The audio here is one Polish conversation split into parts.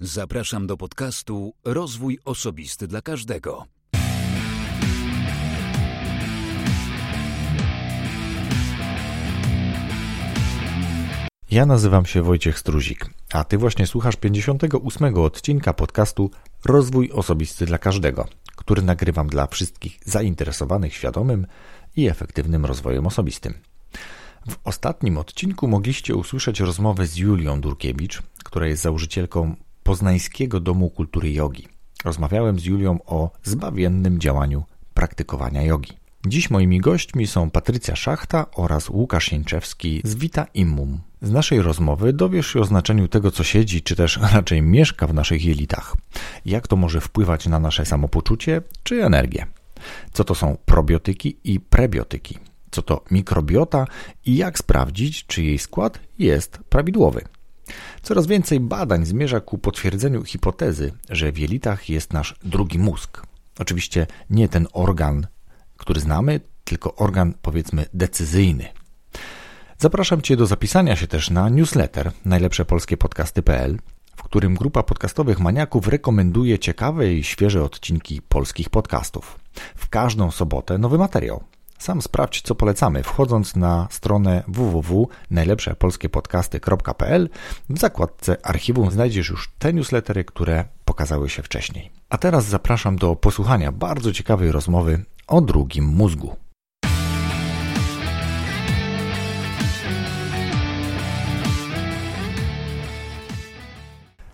Zapraszam do podcastu Rozwój Osobisty dla Każdego. Ja nazywam się Wojciech Struzik, a Ty właśnie słuchasz 58 odcinka podcastu Rozwój Osobisty dla Każdego, który nagrywam dla wszystkich zainteresowanych świadomym i efektywnym rozwojem osobistym. W ostatnim odcinku mogliście usłyszeć rozmowę z Julią Durkiewicz, która jest założycielką Poznańskiego Domu Kultury Jogi. Rozmawiałem z Julią o zbawiennym działaniu praktykowania jogi. Dziś moimi gośćmi są Patrycja Szachta oraz Łukasz Jęczewski z Vita Immum. Z naszej rozmowy dowiesz się o znaczeniu tego, co siedzi, czy też raczej mieszka w naszych jelitach. Jak to może wpływać na nasze samopoczucie czy energię. Co to są probiotyki i prebiotyki. Co to mikrobiota i jak sprawdzić, czy jej skład jest prawidłowy. Coraz więcej badań zmierza ku potwierdzeniu hipotezy, że w jelitach jest nasz drugi mózg. Oczywiście nie ten organ, który znamy, tylko organ powiedzmy decyzyjny. Zapraszam Cię do zapisania się też na newsletter najlepszepolskiepodcasty.pl, w którym grupa podcastowych maniaków rekomenduje ciekawe i świeże odcinki polskich podcastów. W każdą sobotę nowy materiał. Sam sprawdź, co polecamy, wchodząc na stronę www.najlepszepolskiepodcasty.pl. W zakładce archiwum znajdziesz już te newslettery, które pokazały się wcześniej. A teraz zapraszam do posłuchania bardzo ciekawej rozmowy o drugim mózgu.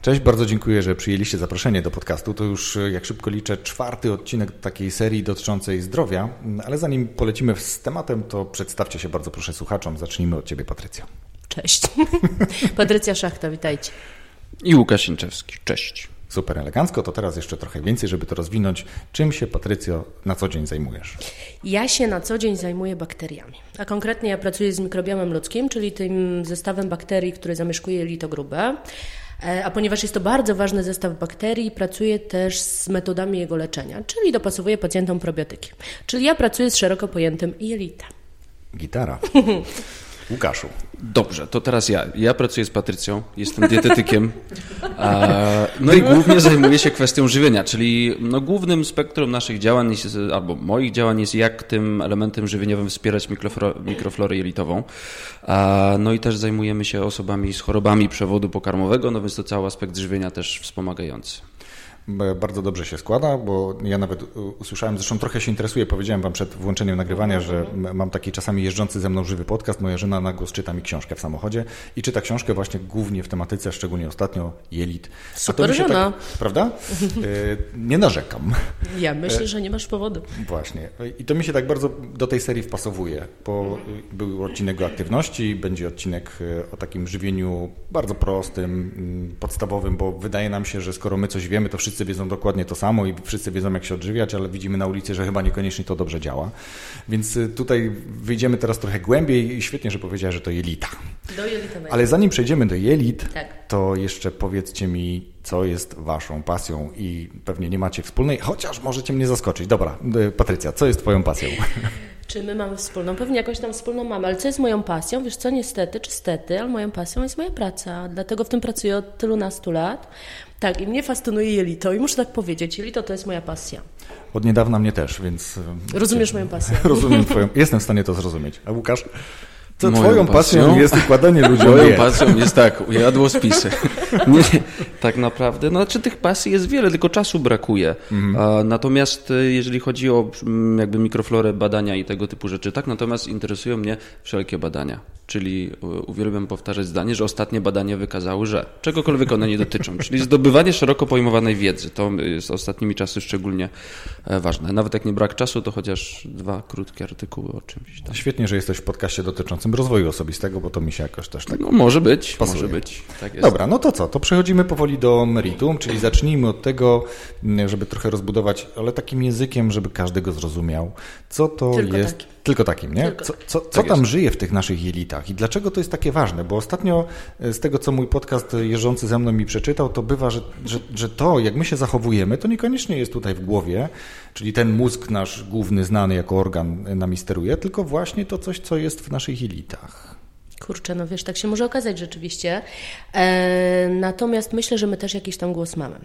Cześć, bardzo dziękuję, że przyjęliście zaproszenie do podcastu. To już, jak szybko liczę, czwarty odcinek takiej serii dotyczącej zdrowia, ale zanim polecimy z tematem, to przedstawcie się bardzo proszę słuchaczom. Zacznijmy od Ciebie, Patrycja. Cześć. Patrycja Szachta, witajcie. I Łukasz Inczewski. Cześć. Super elegancko, to teraz jeszcze trochę więcej, żeby to rozwinąć. Czym się, Patrycjo, na co dzień zajmujesz? Ja się na co dzień zajmuję bakteriami. A konkretnie ja pracuję z mikrobiomem ludzkim, czyli tym zestawem bakterii, które zamieszkuje jelito grube. A ponieważ jest to bardzo ważny zestaw bakterii, pracuję też z metodami jego leczenia, czyli dopasowuję pacjentom probiotyki. Czyli ja pracuję z szeroko pojętym jelitem. Gitara. Łukaszu. Dobrze, to teraz ja. Ja pracuję z Patrycją, jestem dietetykiem. no i głównie zajmuję się kwestią żywienia, czyli no, głównym spektrum naszych działań, jest, albo moich działań jest jak tym elementem żywieniowym wspierać mikroflorę jelitową. no i też zajmujemy się osobami z chorobami przewodu pokarmowego, no więc to cały aspekt żywienia też wspomagający bardzo dobrze się składa, bo ja nawet usłyszałem, zresztą trochę się interesuję, powiedziałem Wam przed włączeniem nagrywania, że mam taki czasami jeżdżący ze mną żywy podcast. Moja żona na głos czyta mi książkę w samochodzie i czyta książkę właśnie głównie w tematyce, szczególnie ostatnio, jelit. Super żona. Tak, prawda? E, nie narzekam. Ja myślę, że nie masz powodu. Właśnie. I to mi się tak bardzo do tej serii wpasowuje, bo był odcinek o aktywności, będzie odcinek e, o takim żywieniu bardzo prostym, podstawowym, bo wydaje nam się, że skoro my coś wiemy, to wszyscy wszyscy wiedzą dokładnie to samo i wszyscy wiedzą, jak się odżywiać, ale widzimy na ulicy, że chyba niekoniecznie to dobrze działa. Więc y, tutaj wyjdziemy teraz trochę głębiej i świetnie, że powiedziałeś, że to jelita. Do jelita. Ale zanim przejdziemy do jelit, tak. To jeszcze powiedzcie mi, co jest waszą pasją i pewnie nie macie wspólnej, chociaż możecie mnie zaskoczyć. Dobra, y, Patrycja, co jest twoją pasją? Czy my mamy wspólną? Pewnie jakąś tam wspólną mamy, ale co jest moją pasją? Wiesz co, niestety czy stety, ale moją pasją jest moja praca. Dlatego w tym pracuję od tylunastu lat. Tak, i mnie fascynuje jelito i muszę tak powiedzieć, jelito to jest moja pasja. Od niedawna mnie też, więc... Rozumiesz moją pasję. Rozumiem twoją, jestem w stanie to zrozumieć. A Łukasz? Co Moją twoją pasją, pasją jest układanie ludziom Moją pasją jest tak, jadłospisy. Nie, tak naprawdę, no znaczy tych pasji jest wiele, tylko czasu brakuje. Mhm. Natomiast e, jeżeli chodzi o mm, jakby mikroflorę badania i tego typu rzeczy, tak, natomiast interesują mnie wszelkie badania. Czyli e, uwielbiam powtarzać zdanie, że ostatnie badania wykazały, że czegokolwiek one nie dotyczą, czyli zdobywanie szeroko pojmowanej wiedzy. To jest ostatnimi czasy szczególnie e, ważne. Nawet jak nie brak czasu, to chociaż dwa krótkie artykuły o czymś. Tam. Świetnie, że jesteś w podcaście dotyczącym rozwoju osobistego, bo to mi się jakoś też tak. No, może być, pasuje. może być. Tak Dobra, no to co? To przechodzimy powoli do meritum, czyli zacznijmy od tego, żeby trochę rozbudować, ale takim językiem, żeby każdy go zrozumiał. Co to Tylko jest. Taki. Tylko takim, nie? Co, co, co tak tam jest. żyje w tych naszych jelitach i dlaczego to jest takie ważne? Bo ostatnio e, z tego, co mój podcast jeżdżący ze mną mi przeczytał, to bywa, że, że, że to, jak my się zachowujemy, to niekoniecznie jest tutaj w głowie, czyli ten mózg nasz główny, znany jako organ nami steruje, tylko właśnie to coś, co jest w naszych jelitach. Kurczę, no wiesz, tak się może okazać rzeczywiście. E, natomiast myślę, że my też jakiś tam głos mamy.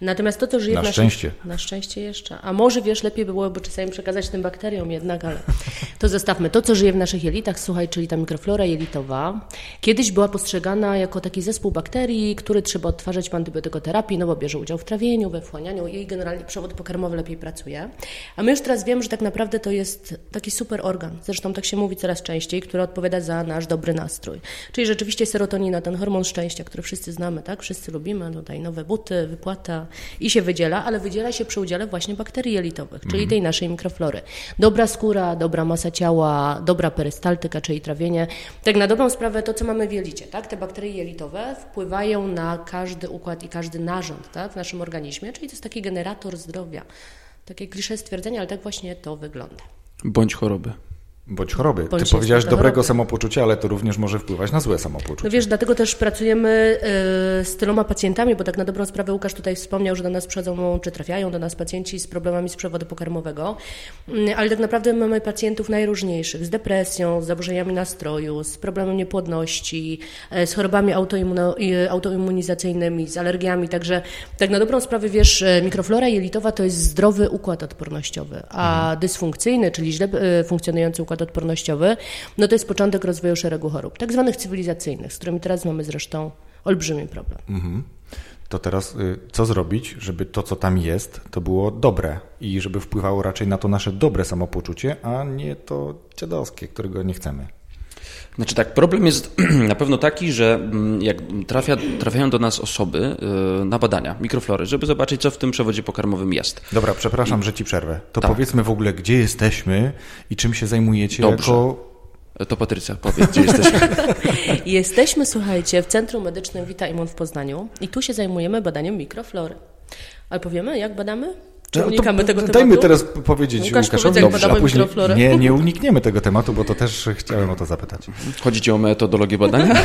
Natomiast to, co żyje Na w naszych... szczęście. Na szczęście jeszcze. A może, wiesz, lepiej by byłoby czasami przekazać tym bakteriom jednak, ale to zostawmy. To, co żyje w naszych jelitach, słuchaj, czyli ta mikroflora jelitowa, kiedyś była postrzegana jako taki zespół bakterii, który trzeba odtwarzać po antybiotykoterapii, no bo bierze udział w trawieniu, we wchłanianiu i generalnie przewód pokarmowy lepiej pracuje. A my już teraz wiemy, że tak naprawdę to jest taki super organ, zresztą tak się mówi coraz częściej, który odpowiada za nasz dobry nastrój. Czyli rzeczywiście serotonina, ten hormon szczęścia, który wszyscy znamy, tak? Wszyscy lubimy, tutaj nowe buty, wypłata i się wydziela, ale wydziela się przy udziale właśnie bakterii jelitowych, czyli tej naszej mikroflory. Dobra skóra, dobra masa ciała, dobra perystaltyka, czyli trawienie. Tak na dobrą sprawę to, co mamy w jelicie, tak? Te bakterie jelitowe wpływają na każdy układ i każdy narząd, tak? W naszym organizmie, czyli to jest taki generator zdrowia. Takie klisze stwierdzenia, ale tak właśnie to wygląda. Bądź choroby. Bądź choroby. Bądź Ty to dobrego choroby. samopoczucia, ale to również może wpływać na złe samopoczucie. No wiesz, dlatego też pracujemy e, z tyloma pacjentami, bo tak na dobrą sprawę Łukasz tutaj wspomniał, że do nas przychodzą, czy trafiają do nas pacjenci z problemami z przewodu pokarmowego, Mm, ale tak naprawdę mamy pacjentów najróżniejszych, z depresją, z zaburzeniami nastroju, z problemem niepłodności, e, z chorobami i- autoimmunizacyjnymi, z alergiami, także tak na dobrą sprawę wiesz, e, mikroflora jelitowa to jest zdrowy układ odpornościowy, a dysfunkcyjny, czyli źle e, funkcjonujący układ odpornościowy, no to jest początek rozwoju szeregu chorób, tak zwanych cywilizacyjnych, z którymi teraz mamy zresztą olbrzymi problem. To teraz y, co zrobić, żeby to, co tam jest, to było dobre i żeby wpływało raczej na to nasze dobre samopoczucie, a nie to dziadowskie, którego nie chcemy. Znaczy tak, problem jest na pewno taki, że mm, jak trafia, trafiają do nas osoby y, na badania mikroflory, żeby zobaczyć, co w tym przewodzie pokarmowym jest. Dobra, przepraszam, że ci przerwę. To Tak. powiedzmy w ogóle, gdzie jesteśmy i czym się zajmujecie Dobrze. jako... To Patrycja, powiedz, gdzie jesteśmy. Jesteśmy, słuchajcie, w Centrum Medycznym Vita Immun w Poznaniu i tu się zajmujemy badaniem mikroflory. Ale powiemy, jak badamy? Czy No unikamy tego Dajmy tematu? teraz powiedzieć Łukasz, Łukaszowi, powiedz, Dobrze, a później... Nie, nie unikniemy tego tematu, bo to też chciałem o to zapytać. Chodzi ci o metodologię badania?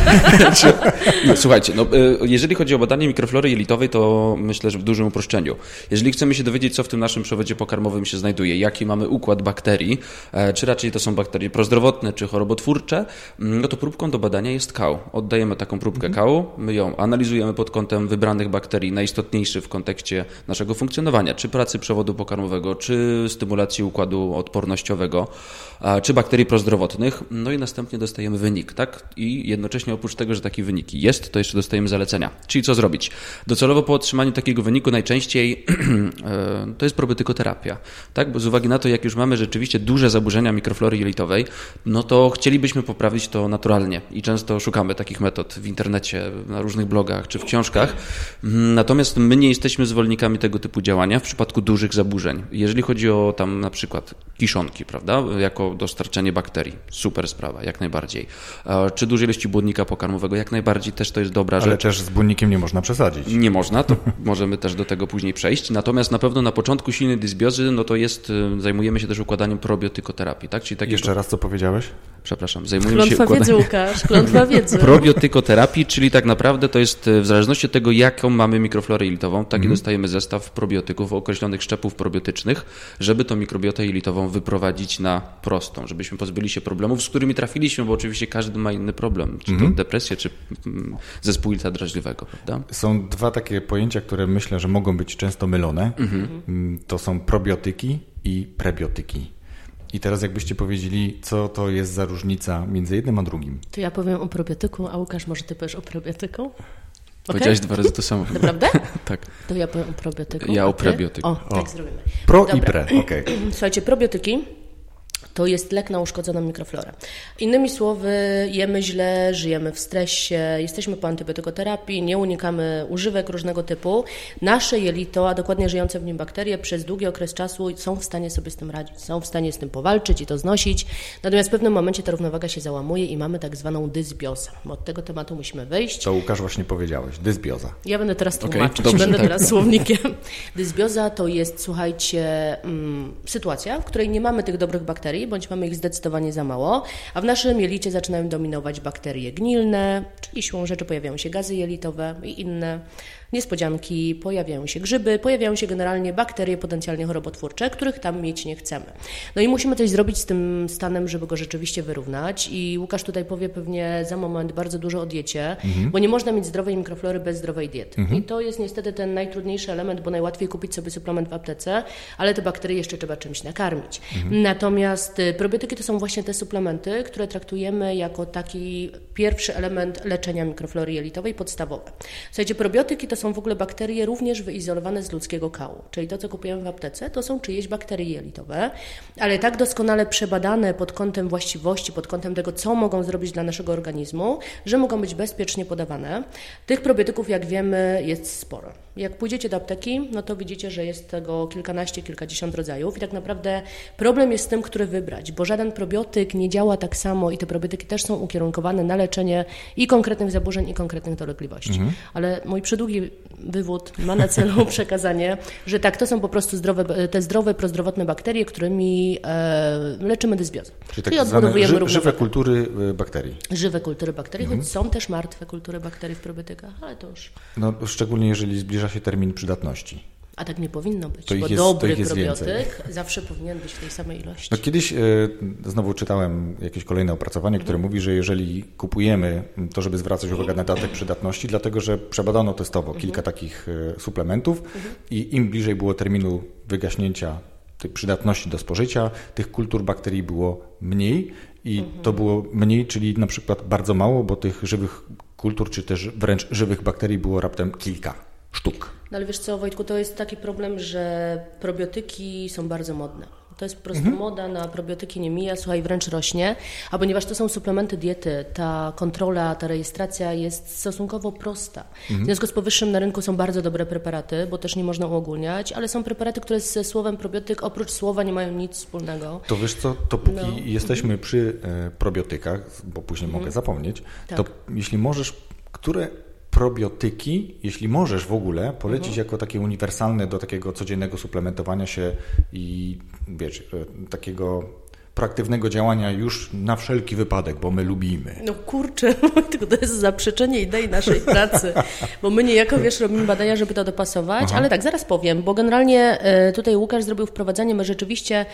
No, słuchajcie, no, y, jeżeli chodzi o badanie mikroflory jelitowej, to myślę, że w dużym uproszczeniu. Jeżeli chcemy się dowiedzieć, co w tym naszym przewodzie pokarmowym się znajduje, jaki mamy układ bakterii, e, czy raczej to są bakterie prozdrowotne, czy chorobotwórcze, mm, no to próbką do badania jest kał. Oddajemy taką próbkę kału, my ją analizujemy pod kątem wybranych bakterii, najistotniejszych w kontekście naszego funkcjonowania, czy pracy przewodu pokarmowego, czy stymulacji układu odpornościowego, czy bakterii prozdrowotnych, no i następnie dostajemy wynik, tak? I jednocześnie oprócz tego, że taki wynik jest, to jeszcze dostajemy zalecenia. Czyli co zrobić? Docelowo po otrzymaniu takiego wyniku najczęściej e, to jest probiotykoterapia, tak? Bo z uwagi na to, jak już mamy rzeczywiście duże zaburzenia mikroflory jelitowej, no to chcielibyśmy poprawić to naturalnie i często szukamy takich metod w internecie, na różnych blogach czy w książkach. Mm, Natomiast my nie jesteśmy zwolennikami tego typu działania w przypadku dużych zaburzeń. Jeżeli chodzi o tam na przykład kiszonki, prawda, jako dostarczenie bakterii, super sprawa, jak najbardziej. Czy duże ilości błonnika pokarmowego, jak najbardziej też to jest dobra Ale rzecz. też z błonnikiem nie można przesadzić. Nie można, to możemy też do tego później przejść. Natomiast na pewno na początku silnej dysbiozy, no to jest, y, zajmujemy się też układaniem probiotykoterapii, tak? Czyli takiego, Jeszcze raz co powiedziałeś? przepraszam, zajmujemy się Klątwa układaniem wiedzy, Łukasz, klątwa wiedzy. probiotykoterapii, czyli tak naprawdę to jest y, w zależności od tego, jaką mamy mikroflorę jelitową, taki dostajemy zestaw probiotyków, określonych szczepów probiotycznych, żeby tą mikrobiotę jelitową wyprowadzić na prostą, żebyśmy pozbyli się problemów, z którymi trafiliśmy, bo oczywiście każdy ma inny problem, czy to depresję, czy mm, zespół jelita drażliwego, prawda? Są dwa takie pojęcia, które myślę, że mogą być często mylone. Mm, To są probiotyki i prebiotyki. I teraz jakbyście powiedzieli, co to jest za różnica między jednym a drugim? To ja powiem o probiotyku, a Łukasz może ty powiesz o probiotyku? Powiedziałeś dwa razy to samo. Naprawdę? tak. To ja powiem o probiotyku. Ja o ty? prebiotyku. O, tak zrobimy. Pro i Dobra. pre, okej. Słuchajcie, probiotyki to jest lek na uszkodzoną mikroflorę. Innymi słowy, jemy źle, żyjemy w stresie, jesteśmy po antybiotykoterapii, nie unikamy używek różnego typu. Nasze jelito, a dokładnie żyjące w nim bakterie, przez długi okres czasu są w stanie sobie z tym radzić, są w stanie z tym powalczyć i to znosić. Natomiast w pewnym momencie ta równowaga się załamuje i mamy tak zwaną dysbiozę. Od tego tematu musimy wyjść. To Łukasz właśnie powiedziałeś, dysbioza. Ja będę teraz tłumaczyć, dobrze, będę tak. teraz słownikiem. Dysbioza to jest, słuchajcie, mm, sytuacja, w której nie mamy tych dobrych bakterii, bądź mamy ich zdecydowanie za mało, a w naszym jelicie zaczynają dominować bakterie gnilne, czyli siłą rzeczy pojawiają się gazy jelitowe i inne niespodzianki, pojawiają się grzyby, pojawiają się generalnie bakterie potencjalnie chorobotwórcze, których tam mieć nie chcemy. No i musimy coś zrobić z tym stanem, żeby go rzeczywiście wyrównać i Łukasz tutaj powie pewnie za moment bardzo dużo o diecie, bo nie można mieć zdrowej mikroflory bez zdrowej diety. I to jest niestety ten najtrudniejszy element, bo najłatwiej kupić sobie suplement w aptece, ale te bakterie jeszcze trzeba czymś nakarmić. Natomiast y, probiotyki to są właśnie te suplementy, które traktujemy jako taki pierwszy element leczenia mikroflory jelitowej, podstawowe. Słuchajcie, probiotyki to są w ogóle bakterie również wyizolowane z ludzkiego kału, czyli to, co kupujemy w aptece, to są czyjeś bakterie jelitowe, ale tak doskonale przebadane pod kątem właściwości, pod kątem tego, co mogą zrobić dla naszego organizmu, że mogą być bezpiecznie podawane. Tych probiotyków, jak wiemy, jest sporo. Jak pójdziecie do apteki, no to widzicie, że jest tego kilkanaście, kilkadziesiąt rodzajów i tak naprawdę problem jest z tym, który wybrać, bo żaden probiotyk nie działa tak samo i te probiotyki też są ukierunkowane na leczenie i konkretnych zaburzeń, i konkretnych dolegliwości. Ale mój przydługi wywód ma na celu przekazanie, że tak, to są po prostu zdrowe, te zdrowe, prozdrowotne bakterie, którymi e, leczymy dysbiozę. Czyli tak zwane ży, żywe kultury y, bakterii. Żywe kultury bakterii, choć są też martwe kultury bakterii w probiotykach, ale to już... No, szczególnie jeżeli zbliża się termin przydatności. A tak nie powinno być, To bo jest- dobry to probiotyk więcej. zawsze powinien być w tej samej ilości. No kiedyś e, znowu czytałem jakieś kolejne opracowanie, które mówi, że jeżeli kupujemy, to żeby zwracać uwagę na datę przydatności, dlatego że przebadano testowo kilka takich e, suplementów i im bliżej było terminu wygaśnięcia tej przydatności do spożycia, tych kultur bakterii było mniej i to było mniej, czyli na przykład bardzo mało, bo tych żywych kultur, czy też wręcz żywych bakterii było raptem kilka sztuk. No ale wiesz co, Wojtku, to jest taki problem, że probiotyki są bardzo modne. To jest po prostu Mhm. moda na probiotyki nie mija, słuchaj, wręcz rośnie, a ponieważ to są suplementy diety, ta kontrola, ta rejestracja jest stosunkowo prosta. Mhm. W związku z powyższym na rynku są bardzo dobre preparaty, bo też nie można uogólniać, ale są preparaty, które ze słowem probiotyk oprócz słowa nie mają nic wspólnego. To wiesz co, to póki No. jesteśmy przy e, probiotykach, bo później mogę zapomnieć, Tak. to jeśli możesz, które probiotyki, jeśli możesz w ogóle, polecić Mhm. jako takie uniwersalne do takiego codziennego suplementowania się i wiesz, e, takiego proaktywnego działania już na wszelki wypadek, bo my lubimy. No kurczę, tylko to jest zaprzeczenie idei naszej pracy, bo my niejako, wiesz, robimy badania, żeby to dopasować, ale tak, zaraz powiem, bo generalnie e, tutaj Łukasz zrobił wprowadzenie, my rzeczywiście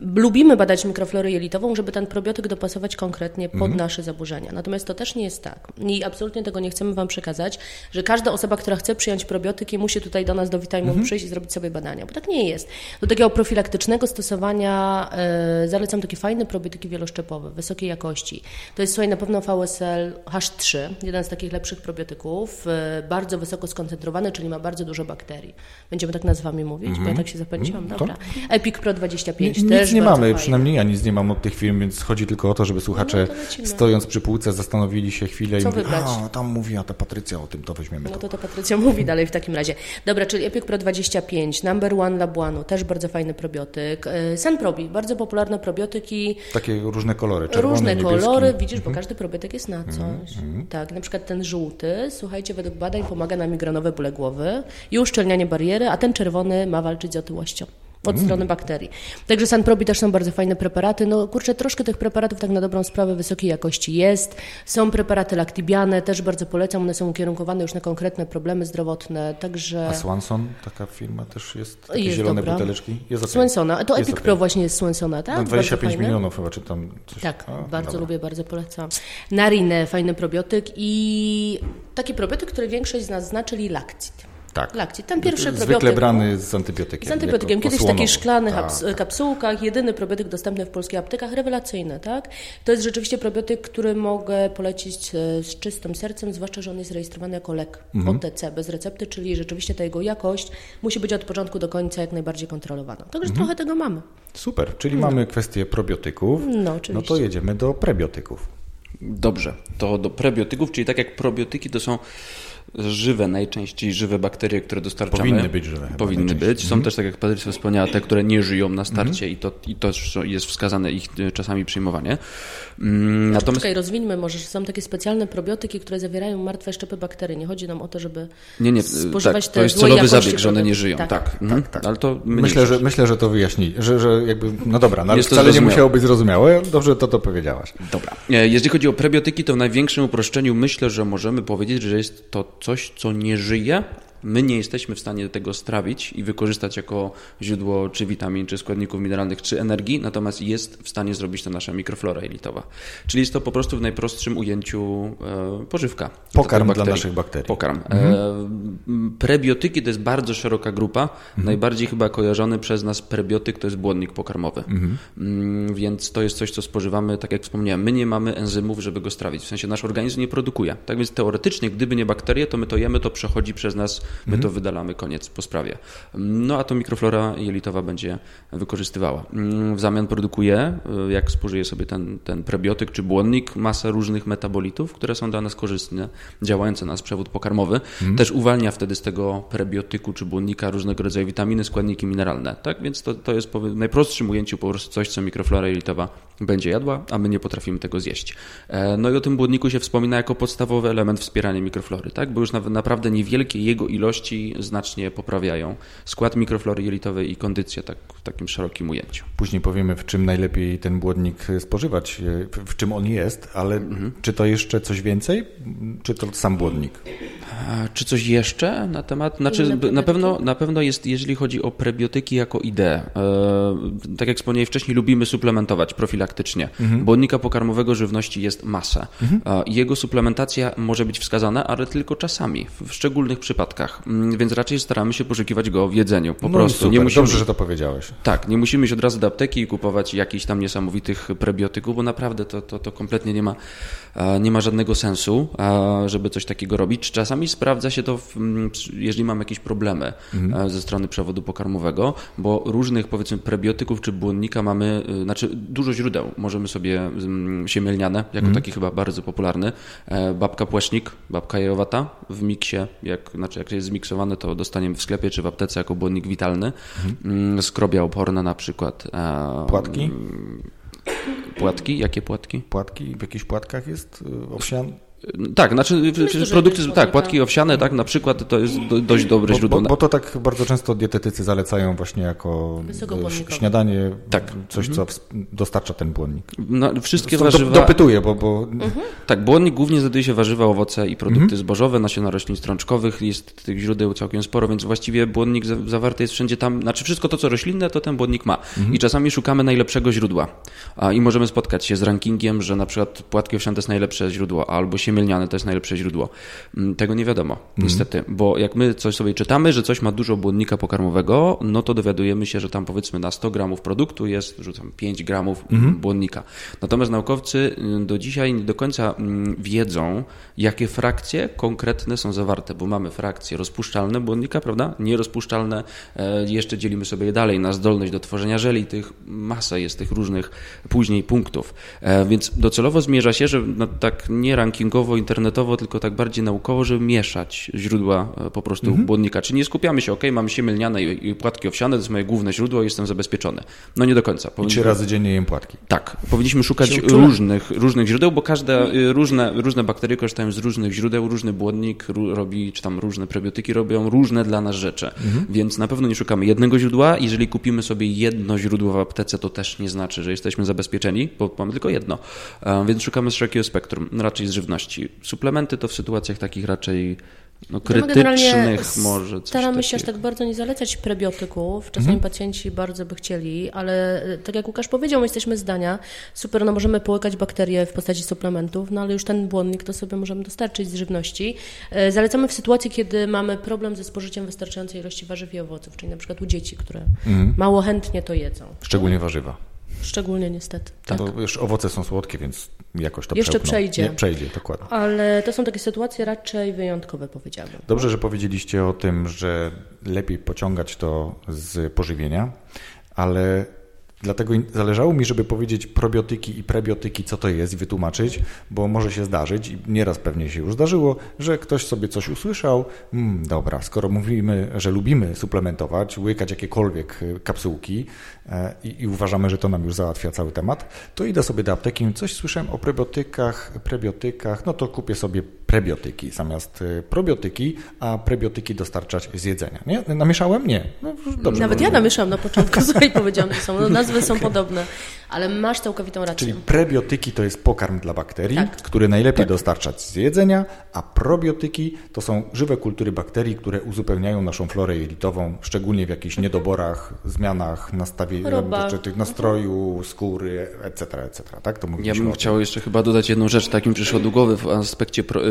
lubimy badać mikroflorę jelitową, żeby ten probiotyk dopasować konkretnie pod nasze zaburzenia. Natomiast to też nie jest tak i absolutnie tego nie chcemy Wam przekazać, że każda osoba, która chce przyjąć probiotyki, musi tutaj do nas do Vitaminu przyjść i zrobić sobie badania, bo tak nie jest. Do takiego profilaktycznego stosowania e, zalecam takie fajne probiotyki wieloszczepowe, wysokiej jakości. To jest słuchaj, na pewno VSL H3, jeden z takich lepszych probiotyków, e, bardzo wysoko skoncentrowany, czyli ma bardzo dużo bakterii. Będziemy tak nazwami mówić, bo ja tak się zapędziłam, dobra. Epic Pro 25 Nic nie mamy, przynajmniej ja nic nie mam od tych firm, więc chodzi tylko o to, żeby słuchacze No, stojąc przy półce zastanowili się chwilę Co i mówili, a tam mówiła ta Patrycja o tym, to weźmiemy No to. to to Patrycja mówi dalej w takim razie. Dobra, czyli Epic Pro 25, Number One Labuanu, też bardzo fajny probiotyk. E, Senprobi, bardzo popularne probiotyki. Takie różne kolory, czerwone, Różne niebieskie. Mhm. kolory, widzisz, bo każdy probiotyk jest na coś. Tak, na przykład ten żółty, słuchajcie, według badań pomaga na migrenowe bóle głowy i uszczelnianie bariery, a ten czerwony ma walczyć z otyłością. Od Mm. strony bakterii. Także Sanprobi też są bardzo fajne preparaty. No kurczę, troszkę tych preparatów tak na dobrą sprawę wysokiej jakości jest. Są preparaty laktibiane, też bardzo polecam. One są ukierunkowane już na konkretne problemy zdrowotne, także... A Swanson, taka firma też jest, takie Jest zielone dobra. buteleczki? Jest okej. Swensona. To Jest Epic okej. Pro właśnie jest Swensona, tak? Bardzo 25 fajne. milionów chyba, czy tam coś. Tak, A, bardzo dobra. lubię, bardzo polecam. Narine, fajny probiotyk i taki probiotyk, który większość z nas zna, czyli Lakcit. Tak. Lakcit, ten pierwszy Zwykle probiotyk. brany z antybiotykiem. Z antybiotykiem. Kiedyś w takich szklanych Tak. aps- kapsułkach, jedyny probiotyk dostępny w polskich aptekach, rewelacyjny, tak? To jest rzeczywiście probiotyk, który mogę polecić e, z czystym sercem, zwłaszcza, że on jest rejestrowany jako lek Mhm. OTC, bez recepty, czyli rzeczywiście ta jego jakość musi być od początku do końca jak najbardziej kontrolowana. Także Mhm. trochę tego mamy. Super, czyli mamy kwestię probiotyków. No, No oczywiście. to jedziemy do prebiotyków. Dobrze, to do prebiotyków, czyli tak jak probiotyki to są żywe, najczęściej żywe bakterie, które dostarczamy. Powinny być żywe Powinny być. Są też, tak jak Patrycja wspomniała, te, które nie żyją na starcie i, to, i to jest wskazane ich e, czasami przyjmowanie. Mm, Natomiast Czekaj, rozwińmy może, że są takie specjalne probiotyki, które zawierają martwe szczepy bakterii. Nie chodzi nam o to, żeby nie, nie, spożywać tak, te to jest celowy zabieg, że one nie żyją. Tak. Tak, mhm. ale to Myślę, że, myślę, że to wyjaśni, że, że jakby, no dobra, no, ale Jest to wcale nie musiało być zrozumiałe. Dobrze to to powiedziałaś. Dobra. E, Jeżeli chodzi o prebiotyki, to w największym uproszczeniu myślę, że możemy powiedzieć, że jest to coś, co nie żyje, My nie jesteśmy w stanie tego strawić i wykorzystać jako źródło czy witamin, czy składników mineralnych, czy energii, natomiast jest w stanie zrobić to nasza mikroflora jelitowa. Czyli jest to po prostu w najprostszym ujęciu e, pożywka. Pokarm dla naszych bakterii. Pokarm. Mhm. E, prebiotyki to jest bardzo szeroka grupa. Mhm. Najbardziej chyba kojarzony przez nas prebiotyk to jest błonnik pokarmowy. Mhm. Mm, więc to jest coś, co spożywamy, tak jak wspomniałem, my nie mamy enzymów, żeby go strawić. W sensie nasz organizm nie produkuje. Tak więc teoretycznie, gdyby nie bakterie, to my to jemy, to przechodzi przez nas, my mhm. to wydalamy, koniec po sprawie. No a to mikroflora jelitowa będzie wykorzystywała. Mm, w zamian produkuje, y, jak spożyje sobie ten, ten prebiotyk czy błonnik, masę różnych metabolitów, które są dla nas korzystne, działające na nas przewód pokarmowy. Mhm. Też uwalnia wtedy z tego prebiotyku czy błonnika różnego rodzaju witaminy, składniki mineralne. Tak więc to, to jest w najprostszym ujęciu po prostu coś, co mikroflora jelitowa będzie jadła, a my nie potrafimy tego zjeść. E, no i o tym błonniku się wspomina jako podstawowy element wspierania mikroflory, tak? bo już naprawdę niewielkie jego ilości znacznie poprawiają skład mikroflory jelitowej i kondycję tak, w takim szerokim ujęciu. Później powiemy, w czym najlepiej ten błonnik spożywać, w czym on jest, ale mhm. czy to jeszcze coś więcej, czy to sam błonnik? Czy coś jeszcze na temat? Znaczy, na pewno, na pewno jest, jeżeli chodzi o prebiotyki jako ideę. E, tak jak wspomniałem wcześniej, lubimy suplementować profilaktycznie. Mhm. Błonnika pokarmowego żywności jest masa. Mhm. Jego suplementacja może być wskazana, ale tylko czasami, w szczególnych przypadkach. Mm, więc raczej staramy się poszukiwać go w jedzeniu. Po no prostu. Super. Nie musimy, Dobrze, że to powiedziałeś. Tak, nie musimy iść od razu do apteki i kupować jakichś tam niesamowitych prebiotyków, bo naprawdę to, to, to kompletnie nie ma, nie ma żadnego sensu, żeby coś takiego robić. Czasami sprawdza się to, w, jeżeli mam jakieś problemy mhm. ze strony przewodu pokarmowego, bo różnych powiedzmy prebiotyków czy błonnika mamy, y, znaczy dużo źródeł. Możemy sobie siemielniane, jako mhm. taki chyba bardzo popularny, e, babka płecznik, babka jajowata w miksie, jak, znaczy jak jest zmiksowane, to dostaniemy w sklepie czy w aptece jako błonnik witalny. Mhm. Mm, skrobia oporna na przykład. E, Płatki? Płatki? Jakie płatki? Płatki w jakichś płatkach jest owsian? Tak, znaczy Myślę, produkty, tak, płatki owsiane, tak, na przykład to jest dość dobre bo, źródło. Bo, bo, to tak bardzo często dietetycy zalecają właśnie jako e, śniadanie, tak. coś, co mhm. dostarcza ten błonnik. No, wszystkie warzywa... Do, dopytuję, bo... bo... Mhm. Tak, błonnik głównie znajduje się warzywa, owoce i produkty mhm. zbożowe, nasiona roślin strączkowych, jest tych źródeł całkiem sporo, więc właściwie błonnik zawarty jest wszędzie tam, znaczy wszystko to, co roślinne, to ten błonnik ma. Mhm. I czasami szukamy najlepszego źródła. I możemy spotkać się z rankingiem, że na przykład płatki owsiane to jest najlepsze źródło, albo siemielniane to jest najlepsze źródło. Mm, tego nie wiadomo, mm. niestety, bo jak my coś sobie czytamy, że coś ma dużo błonnika pokarmowego, no to dowiadujemy się, że tam powiedzmy na 100 gramów produktu jest, rzucam 5 gramów mm. błonnika. Natomiast naukowcy y, do dzisiaj nie do końca mm, wiedzą, jakie frakcje konkretne są zawarte, bo mamy frakcje rozpuszczalne błonnika, prawda? Nierozpuszczalne, e, jeszcze dzielimy sobie je dalej na zdolność do tworzenia żeli, tych masa jest tych różnych później punktów. E, więc docelowo zmierza się, że no, tak nie rankingowo, internetowo, tylko tak bardziej naukowo, żeby mieszać źródła e, po prostu mhm. błonnika. Czyli nie skupiamy się, ok, mam siemielniane i, i płatki owsiane, to jest moje główne źródło, jestem zabezpieczony. No nie do końca. I trzy razy dziennie jem płatki. Tak. Powinniśmy szukać różnych, różnych źródeł, bo każde, mhm. różne, różne bakterie korzystają z różnych źródeł, różny błonnik robi, czy tam różne prebiotyki robią różne dla nas rzeczy. Mhm. Więc na pewno nie szukamy jednego źródła. Jeżeli kupimy sobie jedno źródło w aptece, to też nie znaczy, że jesteśmy zabezpieczeni, bo mamy tylko jedno. E, więc szukamy szerokiego spektrum, raczej z żywności. Suplementy to w sytuacjach takich raczej no, krytycznych może. staramy się aż tak bardzo nie zalecać prebiotyków. Czasami mhm. pacjenci bardzo by chcieli, ale e, tak jak Łukasz powiedział, my jesteśmy zdania, super, no możemy połykać bakterie w postaci suplementów, no ale już ten błonnik to sobie możemy dostarczyć z żywności. E, zalecamy w sytuacji, kiedy mamy problem ze spożyciem wystarczającej ilości warzyw i owoców, czyli na przykład u dzieci, które mhm. mało chętnie to jedzą. Szczególnie warzywa. Szczególnie niestety. Tak. Bo już owoce są słodkie, więc jakoś to Jeszcze przełkną. przejdzie. Nie, przejdzie, dokładnie. Ale to są takie sytuacje raczej wyjątkowe, powiedziałbym. Dobrze, że powiedzieliście o tym, że lepiej pociągać to z pożywienia, ale Dlatego zależało mi, żeby powiedzieć probiotyki i prebiotyki, co to jest i wytłumaczyć, bo może się zdarzyć i nieraz pewnie się już zdarzyło, że ktoś sobie coś usłyszał, mm, dobra, skoro mówimy, że lubimy suplementować, łykać jakiekolwiek y, kapsułki i, i, uważamy, że to nam już załatwia cały temat, to idę sobie do apteki, coś słyszałem o prebiotykach, prebiotykach, no to kupię sobie prebiotyki zamiast y, probiotyki, a prebiotyki dostarczać z jedzenia. Nie? Namieszałem? Nie. No, dobrze, Nawet ja namieszałam na początku, słuchaj, powiedziałam, że są, no, nazwy są podobne. Ale masz całkowitą rację. Czyli prebiotyki to jest pokarm dla bakterii, Tak. który najlepiej dostarczać z jedzenia, a probiotyki to są żywe kultury bakterii, które uzupełniają naszą florę jelitową, szczególnie w jakichś niedoborach, zmianach, tych nastroju, skóry, etc., etc. Tak? To Ja bym chciał jeszcze chyba dodać jedną rzecz, takim przyszło do głowy w aspekcie pro,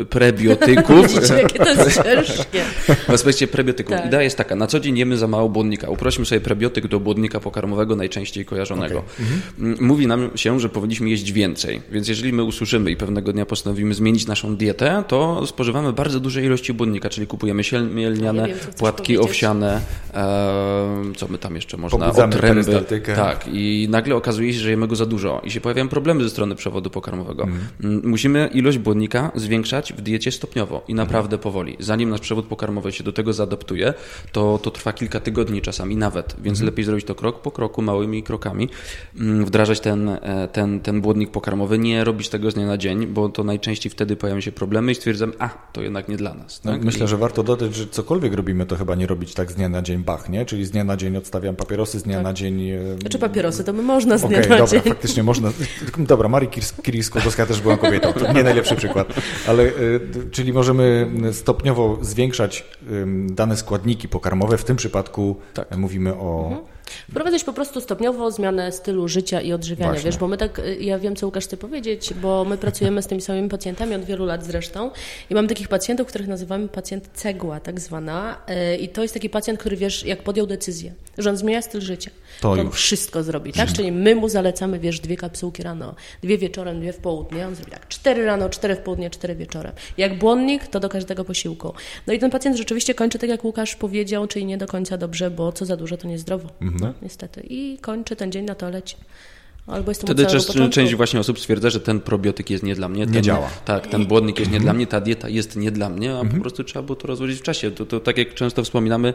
y, prebiotyków. Widzicie, jakie to jest ciężkie. W aspekcie prebiotyków. Tak. Idea jest taka, na co dzień jemy za mało błonnika. Uprośmy sobie prebiotyk do błonnika pokarmowego najczęściej kojarzonego. Okej. Mm, Mówi nam się, że powinniśmy jeść więcej. Więc jeżeli my usłyszymy i pewnego dnia postanowimy zmienić naszą dietę, to spożywamy bardzo duże ilości błonnika, czyli kupujemy siemię lniane, Ja wiem, płatki powiedzieć. owsiane, e, co my tam jeszcze można, Pobudzamy otręby. Tak, i nagle okazuje się, że jemy go za dużo i się pojawiają problemy ze strony przewodu pokarmowego. Mhm. Mm, Musimy ilość błonnika zwiększać w diecie stopniowo i naprawdę powoli. Zanim nasz przewód pokarmowy się do tego zaadaptuje, to, to trwa kilka tygodni czasami nawet, więc Mhm. lepiej zrobić to krok po kroku, małymi krokami, wdrażać ten, e, ten, ten błonnik pokarmowy, nie robić tego z dnia na dzień, bo to najczęściej wtedy pojawiają się problemy i stwierdzam, a, to jednak nie dla nas. No, tak? myślę, I- że warto dodać, że cokolwiek robimy, to chyba nie robić tak z dnia na dzień bach, nie? Czyli z dnia na dzień odstawiam papierosy, z dnia na dzień... e, Znaczy papierosy, to by można z dnia Okej, na dobra, dzień. faktycznie można. Dobra, Marii Curie-Skłodowska też była kobietą, to nie najlepszy przykład, ale d- czyli możemy stopniowo zwiększać dane składniki pokarmowe, w tym przypadku Tak. e, mówimy o... Mhm. Wprowadzać po prostu stopniowo zmianę stylu życia i odżywiania, Właśnie. wiesz, bo my tak, y, ja wiem, co Łukasz chce powiedzieć, bo my pracujemy z tymi samymi pacjentami od wielu lat zresztą i mam takich pacjentów, których nazywamy pacjent cegła, tak zwana y, i to jest taki pacjent, który, wiesz, jak podjął decyzję, że on zmienia styl życia, To on już. Mhm. wszystko zrobi, tak, czyli my mu zalecamy, wiesz, dwie kapsułki rano, dwie wieczorem, dwie w południe, on zrobi tak, cztery rano, cztery w południe, cztery wieczorem. Jak błonnik, to do każdego posiłku. No i ten pacjent rzeczywiście kończy tak, jak Łukasz powiedział, czyli nie do końca dobrze, bo co za dużo, to niezdrowo, no, niestety. I kończy ten dzień na toalecie. Albo jest to mu Wtedy część, część właśnie osób stwierdza, że ten probiotyk jest nie dla mnie. Nie ten, działa. Tak, ten błonnik jest nie dla mnie, ta dieta jest nie dla mnie, a po prostu trzeba było to rozłożyć w czasie. To, to tak jak często wspominamy,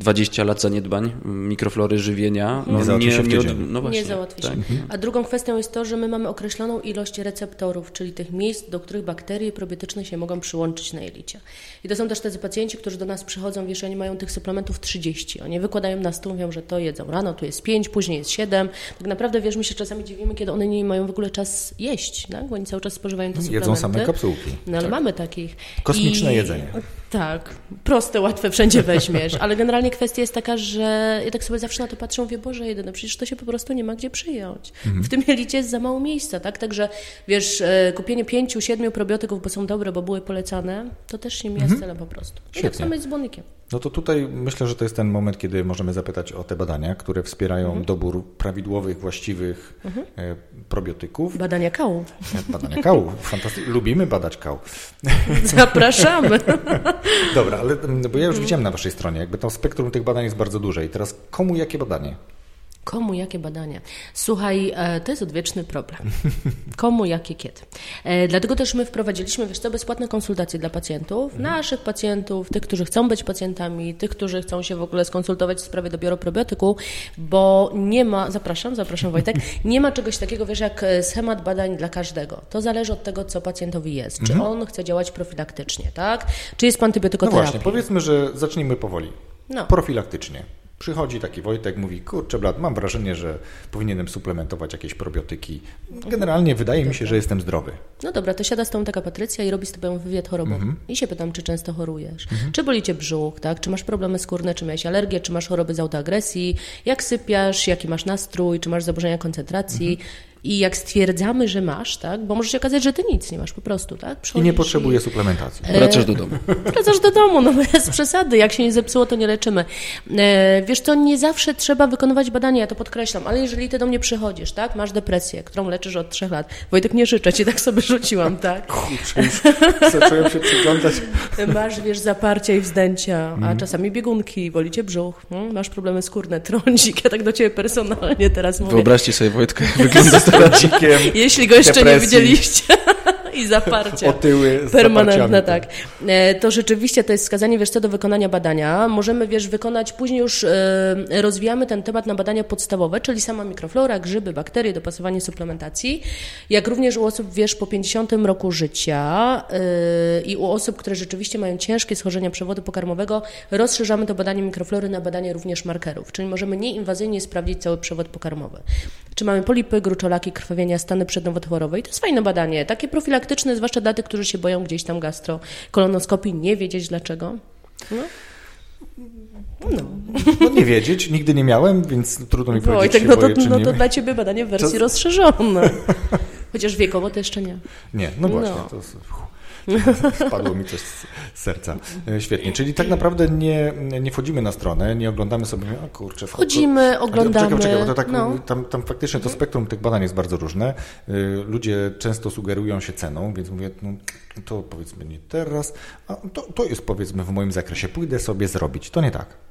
20 lat zaniedbań, mikroflory żywienia. Nie załatwi się w tydzień. no właśnie, nie załatwi się. tak. A drugą kwestią jest to, że my mamy określoną ilość receptorów, czyli tych miejsc, do których bakterie probiotyczne się mogą przyłączyć na jelicie. I to są też tacy pacjenci, którzy do nas przychodzą, wiesz, oni mają tych suplementów 30. Oni wykładają na stół, mówią, że to jedzą rano, tu jest 5, później jest 7. Tak naprawdę, wiesz, my się czasami dziwimy, kiedy one nie mają w ogóle czas jeść, tak? bo oni cały czas spożywają te suplementy. Jedzą same kapsułki. No ale mamy takich. Kosmiczne jedzenie. Tak, proste, łatwe, wszędzie weźmiesz, ale generalnie kwestia jest taka, że ja tak sobie zawsze na to patrzę, mówię, Boże jedyne, przecież to się po prostu nie ma gdzie przyjąć. Mhm. W tym jelicie jest za mało miejsca, tak? Także wiesz, e, kupienie pięciu, siedmiu probiotyków, bo są dobre, bo były polecane, to też nie mija z celem po prostu. I tak Mhm. Świetnie. samo jest z błonnikiem. No to tutaj myślę, że to jest ten moment, kiedy możemy zapytać o te badania, które wspierają Mhm. dobór prawidłowych, właściwych e, probiotyków. Badania kału. E, Badania kału. Fantastycznie. Lubimy badać kał. Zapraszamy. Dobra, ale mm, bo ja już widziałem na waszej stronie, jakby to spektrum tych badań jest bardzo duże. I teraz komu jakie badanie? Komu jakie badania? Słuchaj, e, to jest odwieczny problem. Komu jakie kiedy? E, Dlatego też my wprowadziliśmy, wiesz co, bezpłatne konsultacje dla pacjentów, naszych pacjentów, tych, którzy chcą być pacjentami, tych, którzy chcą się w ogóle skonsultować w sprawie dobioru probiotyku, bo nie ma, zapraszam, zapraszam Wojtek, nie ma czegoś takiego, wiesz, jak e, schemat badań dla każdego. To zależy od tego, co pacjentowi jest. Czy on chce działać profilaktycznie, tak? Czy jest po No antybiotykoterapii? właśnie, powiedzmy, że zacznijmy powoli. No. Profilaktycznie. Przychodzi taki Wojtek, mówi, kurczę blat, mam wrażenie, że powinienem suplementować jakieś probiotyki. Generalnie wydaje mi się, że jestem zdrowy. No dobra, to siada z tą taka Patrycja i robi z tobą wywiad chorobowy. I się pytam, czy często chorujesz. Czy boli cię brzuch, tak? Czy masz problemy skórne, czy miałeś alergię, czy masz choroby z autoagresji, jak sypiasz, jaki masz nastrój, czy masz zaburzenia koncentracji. I jak stwierdzamy, że masz, tak? Bo może się okazać, że ty nic nie masz po prostu, tak? I nie potrzebuję suplementacji. Wracasz do domu. Wracasz do domu, no bez przesady. Jak się nie zepsuło, to nie leczymy. E, wiesz co, nie zawsze trzeba wykonywać badania, ja to podkreślam, ale jeżeli ty do mnie przychodzisz, tak, masz depresję, którą leczysz od trzech lat, Wojtek, nie życzę ci, tak sobie rzuciłam, tak? Kurczę, już zacząłem się przyglądać. Masz, wiesz, zaparcia i wzdęcia, Mhm. a czasami biegunki, boli cię brzuch, no, masz problemy skórne, trądzik, ja tak do ciebie personalnie teraz mówię. Wyobraźcie sobie Wojtka, jak wygląda Jeśli go jeszcze nie widzieliście. I zaparcie. Otyły z Permanentne, tak. E, to rzeczywiście to jest wskazanie, wiesz co, do wykonania badania. Możemy, wiesz, wykonać, później już e, rozwijamy ten temat na badania podstawowe, czyli sama mikroflora, grzyby, bakterie, dopasowanie suplementacji, jak również u osób, wiesz, po 50 roku życia e, i u osób, które rzeczywiście mają ciężkie schorzenia przewodu pokarmowego, rozszerzamy to badanie mikroflory na badanie również markerów, czyli możemy nieinwazyjnie sprawdzić cały przewód pokarmowy. Czy mamy polipy, gruczolaki, krwawienia, stany przednowotworowe i to jest fajne badanie, takie profilaktyczne, zwłaszcza dla tych, którzy się boją gdzieś tam gastro, kolonoskopii, nie wiedzieć dlaczego. No. No. no. nie wiedzieć, nigdy nie miałem, więc trudno mi powiedzieć, Wojtek, no to, boję, no nie... to dla Ciebie badanie w wersji Co? rozszerzonej. Chociaż wiekowo to jeszcze nie. Nie, no właśnie. No. To, spadło mi coś z serca. E, Świetnie, czyli tak naprawdę nie, nie wchodzimy na stronę, nie oglądamy sobie, o kurczę. Wchodzimy, to, oglądamy. Czekaj, czekaj, bo to tak, no. tam, tam faktycznie to spektrum tych badań jest bardzo różne. Y, Ludzie często sugerują się ceną, więc mówię, no, to powiedzmy nie teraz, a to, to jest powiedzmy w moim zakresie, pójdę sobie zrobić. To nie tak.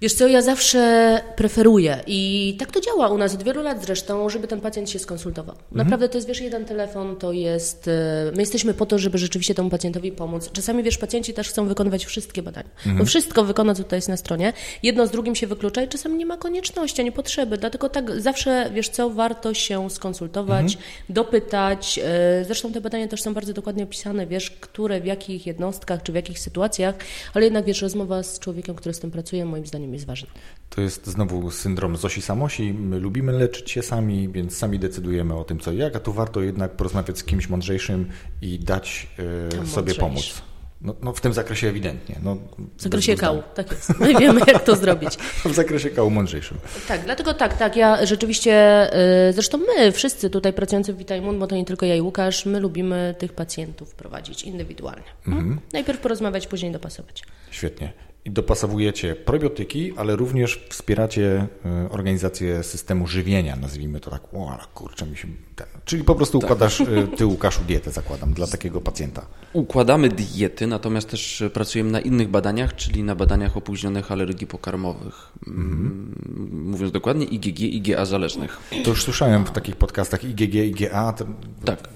Wiesz co, ja zawsze preferuję i tak to działa u nas od wielu lat zresztą, żeby ten pacjent się skonsultował. Naprawdę to jest, wiesz, jeden telefon, to jest, e, my jesteśmy po to, żeby rzeczywiście temu pacjentowi pomóc. Czasami, wiesz, pacjenci też chcą wykonywać wszystkie badania. No wszystko wykona, co tutaj jest na stronie. Jedno z drugim się wyklucza i czasami nie ma konieczności, ani potrzeby. Dlatego tak zawsze, wiesz co, warto się skonsultować, dopytać. E, Zresztą te badania też są bardzo dokładnie opisane, wiesz, które, w jakich jednostkach, czy w jakich sytuacjach, ale jednak, wiesz, rozmowa z człowiekiem, który z tym pracuje, moim zdaniem jest ważna. To jest znowu syndrom Zosi Samosi. My lubimy leczyć się sami, więc sami decydujemy o tym, co i jak, a tu warto jednak porozmawiać z kimś mądrzejszym i dać e, sobie pomóc. No, no w tym zakresie ewidentnie. No, W zakresie kału, tak jest. My wiemy, jak to zrobić. W zakresie kału mądrzejszym. Tak, dlatego tak, tak, ja rzeczywiście, y, zresztą my wszyscy tutaj pracujący w Witajmun, bo to nie tylko ja i Łukasz, my lubimy tych pacjentów prowadzić indywidualnie. No? Najpierw porozmawiać, później dopasować. Świetnie. I dopasowujecie probiotyki, ale również wspieracie y, organizację systemu żywienia, nazwijmy to tak. O, ale kurczę mi się... Ten. Czyli po prostu układasz, y, ty Łukaszu, dietę zakładam dla takiego pacjenta. Układamy diety, natomiast też pracujemy na innych badaniach, czyli na badaniach opóźnionych alergii pokarmowych. Mm, Mówiąc dokładnie, IgG, IgA zależnych. To już słyszałem w takich podcastach IgG, IgA, Tak.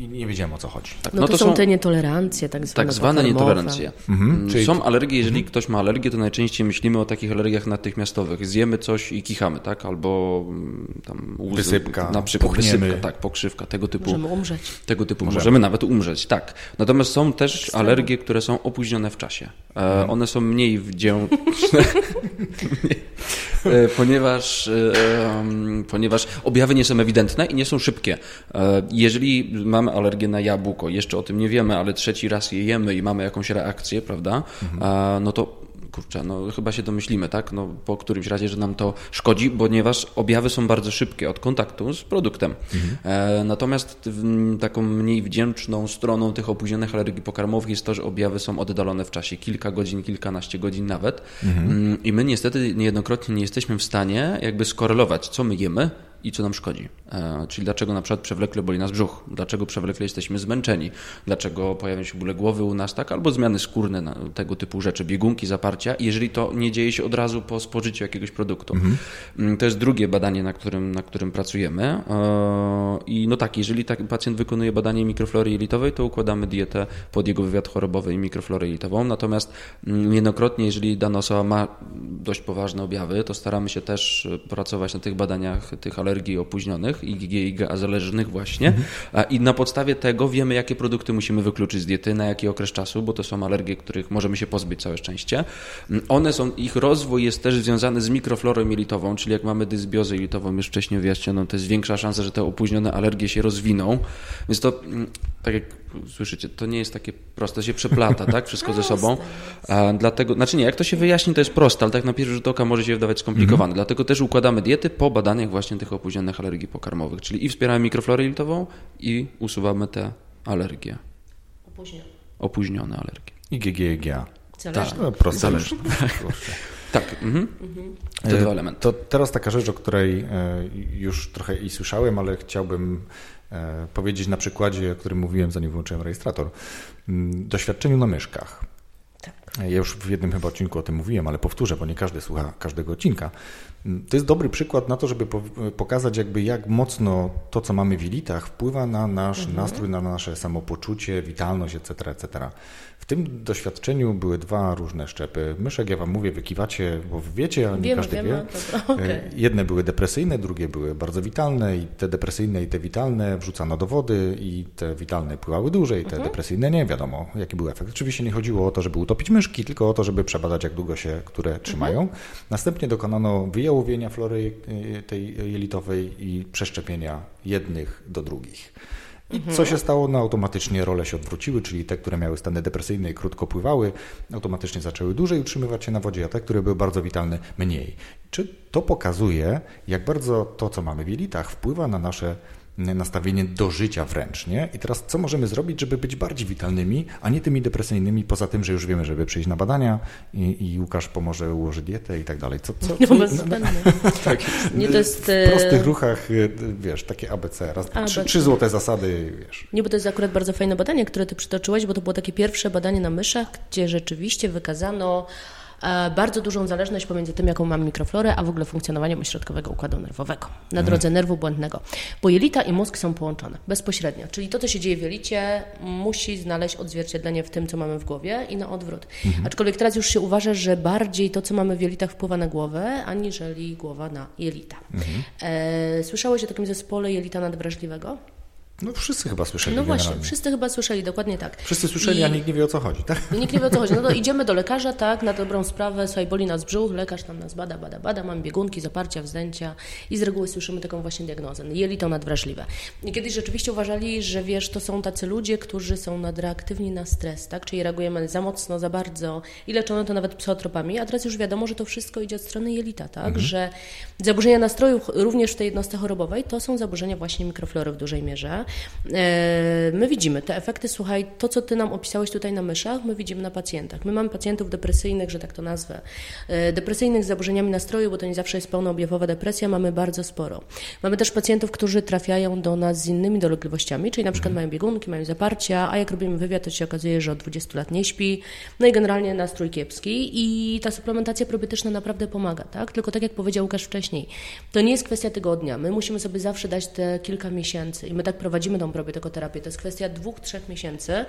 I nie wiedziałem o co chodzi. Tak, No, to, są te nietolerancje, tak zwane. tak zwane nietolerancje. Mhm, Mm, czyli- Są alergie, jeżeli ktoś ma alergię, to najczęściej myślimy o takich alergiach natychmiastowych. Zjemy coś i kichamy, tak? Albo mm, tam łzy, Wysypka, na przykład puchniemy. wysypka, tak, pokrzywka, tego typu. Możemy umrzeć. Tego typu możemy. nawet umrzeć, tak. Natomiast są też alergie, które są opóźnione w czasie. E, one są mniej wdzięczne, ponieważ, e, ponieważ objawy nie są ewidentne i nie są szybkie. E, jeżeli mamy alergię na jabłko, jeszcze o tym nie wiemy, ale trzeci raz je jemy i mamy jakąś reakcję, prawda, e, no to kurczę, no chyba się domyślimy, tak? No, po którymś razie, że nam to szkodzi, ponieważ objawy są bardzo szybkie od kontaktu z produktem. E, natomiast w, taką mniej wdzięczną stroną tych opóźnionych alergii pokarmowych jest to, że objawy są oddalone w czasie kilka godzin, kilkanaście godzin nawet. Mm, I my niestety niejednokrotnie nie jesteśmy w stanie jakby skorelować, co my jemy i co nam szkodzi. E, czyli dlaczego na przykład przewlekle boli nas brzuch, dlaczego przewlekle jesteśmy zmęczeni, dlaczego pojawiają się bóle głowy u nas, tak, albo zmiany skórne, tego typu rzeczy, biegunki, zaparcia, jeżeli to nie dzieje się od razu po spożyciu jakiegoś produktu. Mm, To jest drugie badanie, na którym, na którym pracujemy. E, I no tak, jeżeli taki pacjent wykonuje badanie mikroflory jelitowej, to układamy dietę pod jego wywiad chorobowy i mikroflorę jelitową. Natomiast mm, niejednokrotnie, jeżeli dana osoba ma dość poważne objawy, to staramy się też e, pracować na tych badaniach tych alergii opóźnionych, IgG, IgA zależnych właśnie. I na podstawie tego wiemy, jakie produkty musimy wykluczyć z diety, na jaki okres czasu, bo to są alergie, których możemy się pozbyć całe szczęście. Mm, One są, ich rozwój jest też związany z mikroflorą jelitową, czyli jak mamy dysbiozę jelitową już wcześniej wyjaśnioną, to jest większa szansa, że te opóźnione alergie się rozwiną. Więc to, mm, tak jak słyszycie, to nie jest takie proste, to się przeplata, tak? Wszystko ze sobą. A dlatego, znaczy nie, jak to się wyjaśni, to jest proste, ale tak na pierwszy rzut oka może się wydawać skomplikowane. Dlatego też układamy diety po badaniach właśnie tych opóźnionych alergii pokarmowych, czyli i wspieramy mikroflorę jelitową i usuwamy te alergie, Opóźnione. opóźnione alergie. IgG. Zależne. No, proste. Zależy. Kurczę. Tak, mhm. te E, dwa elementy. To teraz taka rzecz, o której e, już trochę i słyszałem, ale chciałbym e, powiedzieć na przykładzie, o którym mówiłem, zanim wyłączyłem rejestrator. Mm, Doświadczeniu na myszkach. Tak. Ja już w jednym chyba odcinku o tym mówiłem, ale powtórzę, bo nie każdy słucha każdego odcinka. To jest dobry przykład na to, żeby pokazać jakby jak mocno to, co mamy w jelitach wpływa na nasz mhm. nastrój, na nasze samopoczucie, witalność, etc., etc. W tym doświadczeniu były dwa różne szczepy. Myszek, ja wam mówię, wykiwacie, bo wiecie, ale nie każdy wiemy, wie. Okay. Jedne były depresyjne, drugie były bardzo witalne i te depresyjne i te witalne wrzucano do wody i te witalne pływały dłużej, te mhm. depresyjne nie wiadomo, jaki był efekt. Oczywiście nie chodziło o to, żeby utopić myszki, tylko o to, żeby przebadać, jak długo się które trzymają. Mhm. Następnie dokonano wyjałowienia flory y, tej jelitowej i przeszczepienia jednych do drugich. I co się stało? No automatycznie role się odwróciły, czyli te, które miały stany depresyjne i krótko pływały, automatycznie zaczęły dłużej utrzymywać się na wodzie, a te, które były bardzo witalne, mniej. Czy to pokazuje, jak bardzo to, co mamy w jelitach, wpływa na nasze nastawienie do życia wręcz, nie? I teraz co możemy zrobić, żeby być bardziej witalnymi, a nie tymi depresyjnymi, poza tym, że już wiemy, żeby przyjść na badania i, i Łukasz pomoże ułożyć dietę i tak dalej. Co, co, no, no, no, tak, nie, to jest, w e, prostych ruchach, e, wiesz, takie ABC, raz, ABC. Trzy, trzy złote zasady, wiesz. Nie, bo to jest akurat bardzo fajne badanie, które ty przytoczyłeś, bo to było takie pierwsze badanie na myszach, gdzie rzeczywiście wykazano E, bardzo dużą zależność pomiędzy tym, jaką mam mikroflorę, a w ogóle funkcjonowaniem ośrodkowego układu nerwowego na drodze mhm. nerwu błędnego. Bo jelita i mózg są połączone bezpośrednio, czyli to, co się dzieje w jelicie, musi znaleźć odzwierciedlenie w tym, co mamy w głowie i na odwrót. Mhm. Aczkolwiek teraz już się uważa, że bardziej to, co mamy w jelitach, wpływa na głowę, aniżeli głowa na jelita. Mhm. E, słyszałeś o takim zespole jelita nadwrażliwego? No wszyscy chyba słyszeli. No właśnie, wszyscy chyba słyszeli, dokładnie tak. Wszyscy słyszeli, I... a nikt nie wie o co chodzi, tak? Nikt nie wie o co chodzi. No to idziemy do lekarza, tak, na dobrą sprawę, słuchaj, boli nas brzuch, lekarz tam nas bada, bada, bada, mam biegunki, zaparcia, wzdęcia i z reguły słyszymy taką właśnie diagnozę. Jelito nadwrażliwe. I kiedyś rzeczywiście uważali, że wiesz, to są tacy ludzie, którzy są nadreaktywni na stres, tak, czyli reagujemy za mocno, za bardzo i leczono to nawet psychotropami, a teraz już wiadomo, że to wszystko idzie od strony jelita, tak, mhm. że zaburzenia nastroju również w tej jednostce chorobowej to są zaburzenia właśnie mikroflory w dużej mierze. E my widzimy te efekty, słuchaj, to co Ty nam opisałeś tutaj na myszach, my widzimy na pacjentach. My mamy pacjentów depresyjnych, że tak to nazwę, e, depresyjnych z zaburzeniami nastroju, bo to nie zawsze jest pełnoobjawowa depresja, mamy bardzo sporo. Mamy też pacjentów, którzy trafiają do nas z innymi dolegliwościami, czyli na przykład mają biegunki, mają zaparcia, a jak robimy wywiad, to się okazuje, że od 20 lat nie śpi, no i generalnie nastrój kiepski i ta suplementacja probiotyczna naprawdę pomaga, tak? Tylko tak jak powiedział Łukasz wcześniej, to nie jest kwestia tygodnia. My musimy sobie zawsze dać te kilka miesięcy i my tak prowadzimy tą probiotykoterapię. To jest kwestia dwóch, trzech miesięcy.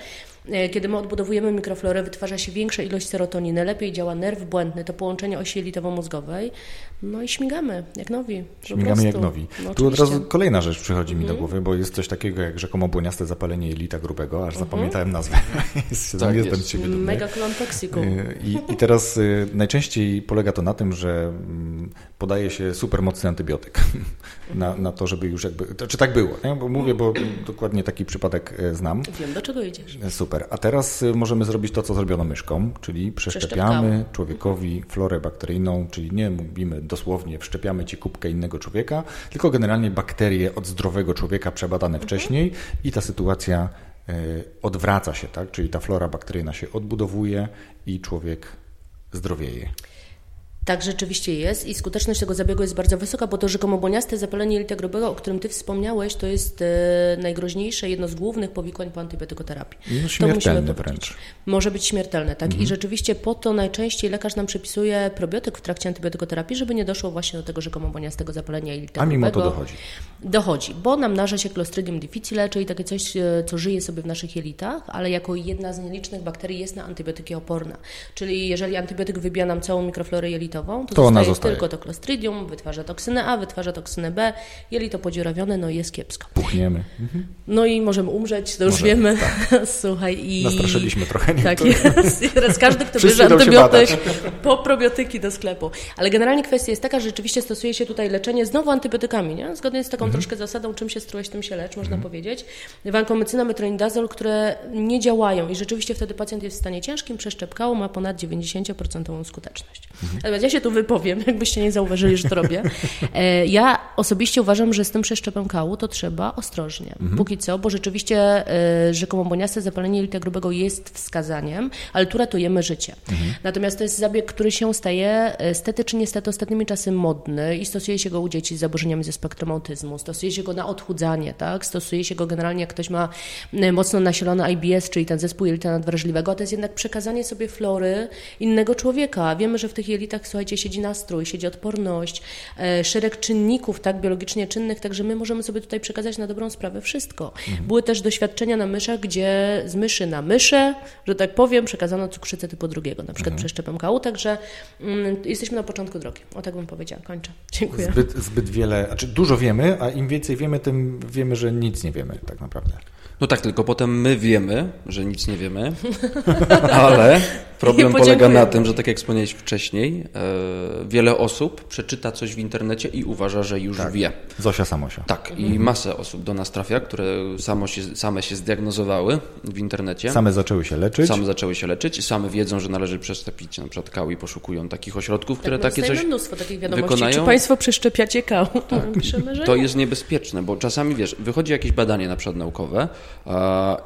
E, kiedy my odbudowujemy mikroflorę, wytwarza się większa ilość serotoniny, lepiej działa nerw błędny, to połączenie osi jelitowo-mózgowej, no i śmigamy jak nowi. Śmigamy jak nowi. No, tu od razu kolejna rzecz przychodzi mi do mhm. głowy, bo jest coś takiego jak rzekomo błoniaste zapalenie jelita grubego, aż mhm. zapamiętałem nazwę. jest, tak, jest, jest. Siebie Mega klon toxiku. E, I, I teraz y, najczęściej polega to na tym, że mm, podaje się super mocny antybiotyk na, na to, żeby już jakby, to, czy tak było, nie? bo mówię, bo dokładnie taki przypadek e, znam. Wiem, do czego idziesz. Super. A teraz y, możemy zrobić to, co zrobiono myszką, czyli przeszczepiamy człowiekowi florę bakteryjną, czyli nie mówimy dosłownie wszczepiamy ci kubkę innego człowieka, tylko generalnie bakterie od zdrowego człowieka przebadane mhm. wcześniej i ta sytuacja odwraca się, tak? Czyli ta flora bakteryjna się odbudowuje i człowiek zdrowieje. Tak rzeczywiście jest i skuteczność tego zabiegu jest bardzo wysoka, bo to rzekomobłoniaste zapalenie jelita grubego, o którym Ty wspomniałeś, to jest e, najgroźniejsze, jedno z głównych powikłań po antybiotykoterapii. No, śmiertelne wręcz. Może być śmiertelne, tak. Mhm. I rzeczywiście po to najczęściej lekarz nam przepisuje probiotyk w trakcie antybiotykoterapii, żeby nie doszło właśnie do tego rzekomobłoniastego zapalenia jelita A mimo grubego. to dochodzi. Dochodzi, bo namnaża się Clostridium difficile, czyli takie coś, e, co żyje sobie w naszych jelitach, ale jako jedna z nielicznych bakterii jest na antybiotyki oporna. Czyli jeżeli antybiotyk wybija nam całą mikroflorę jelitową, jelitową, to, to ona zostaje tylko to Clostridium, wytwarza toksynę A, wytwarza toksynę B, jelito podziurawione, no jest kiepsko. Puchniemy. Mhm. No i możemy umrzeć, to już możemy, wiemy. Tak. Słuchaj i... Nastraszyliśmy trochę. Nie? Tak jest. I teraz każdy, kto bierze antybiotyk, po probiotyki do sklepu. Ale generalnie kwestia jest taka, że rzeczywiście stosuje się tutaj leczenie znowu antybiotykami, nie? Zgodnie z taką mhm. troszkę zasadą, czym się strułeś, tym się lecz, można mhm. powiedzieć. Wankomycyna, metronidazol, które nie działają i rzeczywiście wtedy pacjent jest w stanie ciężkim, przeszczepkało, ma ponad 90% skuteczność. Mhm. Ja się tu wypowiem, jakbyście nie zauważyli, że to robię. E, ja osobiście uważam, że z tym przeszczepem kału to trzeba ostrożnie. Mhm. Póki co, bo rzeczywiście e, rzekomo boniaste zapalenie jelita grubego jest wskazaniem, ale tu ratujemy życie. Mhm. Natomiast to jest zabieg, który się staje stety czy niestety ostatnimi czasy modny i stosuje się go u dzieci z zaburzeniami ze spektrum autyzmu, stosuje się go na odchudzanie, tak? stosuje się go generalnie, jak ktoś ma mocno nasilony IBS, czyli ten zespół jelita nadwrażliwego, to jest jednak przekazanie sobie flory innego człowieka. Wiemy, że w tych jelitach, słuchajcie, siedzi nastrój, siedzi odporność, e, szereg czynników tak biologicznie czynnych, także my możemy sobie tutaj przekazać na dobrą sprawę wszystko. Mhm. Były też doświadczenia na myszach, gdzie z myszy na myszę, że tak powiem, przekazano cukrzycę typu drugiego, na przykład mhm. przeszczepem kału, także mm, jesteśmy na początku drogi. O tak bym powiedziała. Kończę. Dziękuję. Zbyt, zbyt wiele, znaczy dużo wiemy, a im więcej wiemy, tym wiemy, że nic nie wiemy tak naprawdę. No tak, tylko potem my wiemy, że nic nie wiemy, ale problem polega na tym, że tak jak wspomniałeś wcześniej, e, wiele osób przeczyta coś w internecie i uważa, że już tak. wie. Zosia Samosia. Tak, i mhm. masę osób do nas trafia, które samo się, same się zdiagnozowały w internecie. Same zaczęły się leczyć. Same zaczęły się leczyć i same wiedzą, że należy przeszczepić na przykład kał i poszukują takich ośrodków, które tak, takie coś mnóstwo takich wiadomości. wykonają. Czy Państwo przeszczepiacie kał? Tak. to jest niebezpieczne, bo czasami, wiesz, wychodzi jakieś badanie na przykład naukowe,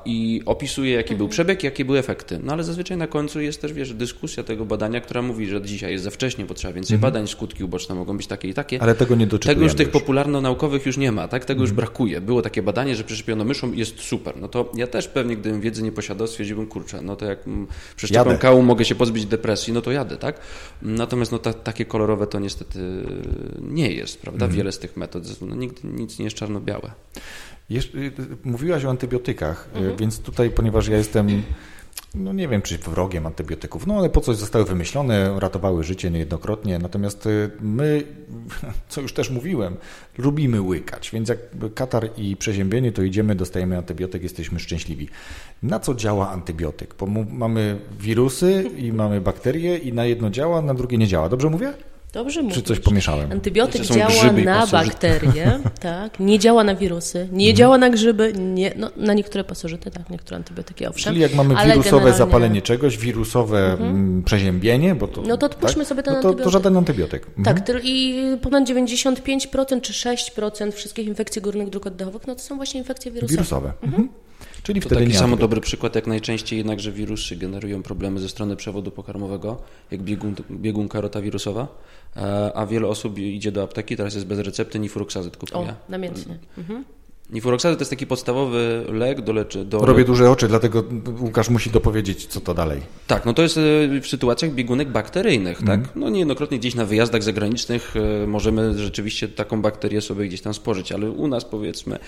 i opisuje, jaki mhm. był przebieg, jakie były efekty. No ale zazwyczaj na końcu jest też, wiesz, dyskusja tego badania, która mówi, że dzisiaj jest za wcześnie, bo trzeba więcej mhm. badań, skutki uboczne mogą być takie i takie. Ale tego nie doczytujemy Tego już tych popularno-naukowych już nie ma, tak? Tego już mhm. brakuje. Było takie badanie, że przeszczepiono myszą jest super. No to ja też pewnie, gdybym wiedzy nie posiadał, stwierdziłbym, kurczę, no to jak przeszczepiam kału, mogę się pozbyć depresji, no to jadę, tak? Natomiast no ta, takie kolorowe to niestety nie jest, prawda? Wiele z tych metod, no, nigdy nic nie jest czarno-białe. Jeszcze, y, mówiłaś o antybiotykach, y, mhm. więc tutaj, ponieważ ja jestem, no nie wiem, czy wrogiem antybiotyków, no ale po coś zostały wymyślone, ratowały życie niejednokrotnie, natomiast y, my, co już też mówiłem, lubimy łykać, więc jak katar i przeziębienie, to idziemy, dostajemy antybiotyk, jesteśmy szczęśliwi. Na co działa antybiotyk? Bo mamy wirusy i mamy bakterie i na jedno działa, na drugie nie działa. Dobrze mówię? Dobrze mówisz. Czy coś pomieszałem? Antybiotyk działa na bakterie, tak, nie działa na wirusy, nie mhm. działa na grzyby, nie, no, na niektóre pasożyty, tak, niektóre antybiotyki owszem. Czyli jak mamy wirusowe generalnie... zapalenie czegoś, wirusowe mhm. Mm, przeziębienie, bo to... No to odpuśćmy tak? sobie ten no to, antybiotyk. To żaden antybiotyk. Mhm. Tak, i ponad 95% czy 6% wszystkich infekcji górnych dróg oddechowych, no to są właśnie infekcje wirusowe. Wirusowe. Mhm. Czyli to wtedy taki samo dobry przykład, jak najczęściej jednakże wirusy generują problemy ze strony przewodu pokarmowego, jak biegun, biegunka rotawirusowa, e, a wiele osób idzie do apteki, teraz jest bez recepty, nifuroksazyt kupuje. O, namiętnie. Mhm. Nifuroksazy to jest taki podstawowy lek do leczy. Do... Robię duże oczy, dlatego Łukasz musi dopowiedzieć, co to dalej. Tak, no to jest e, w sytuacjach biegunek bakteryjnych, mm. tak? Mhm. No niejednokrotnie gdzieś na wyjazdach zagranicznych e, możemy rzeczywiście taką bakterię sobie gdzieś tam spożyć, ale u nas powiedzmy,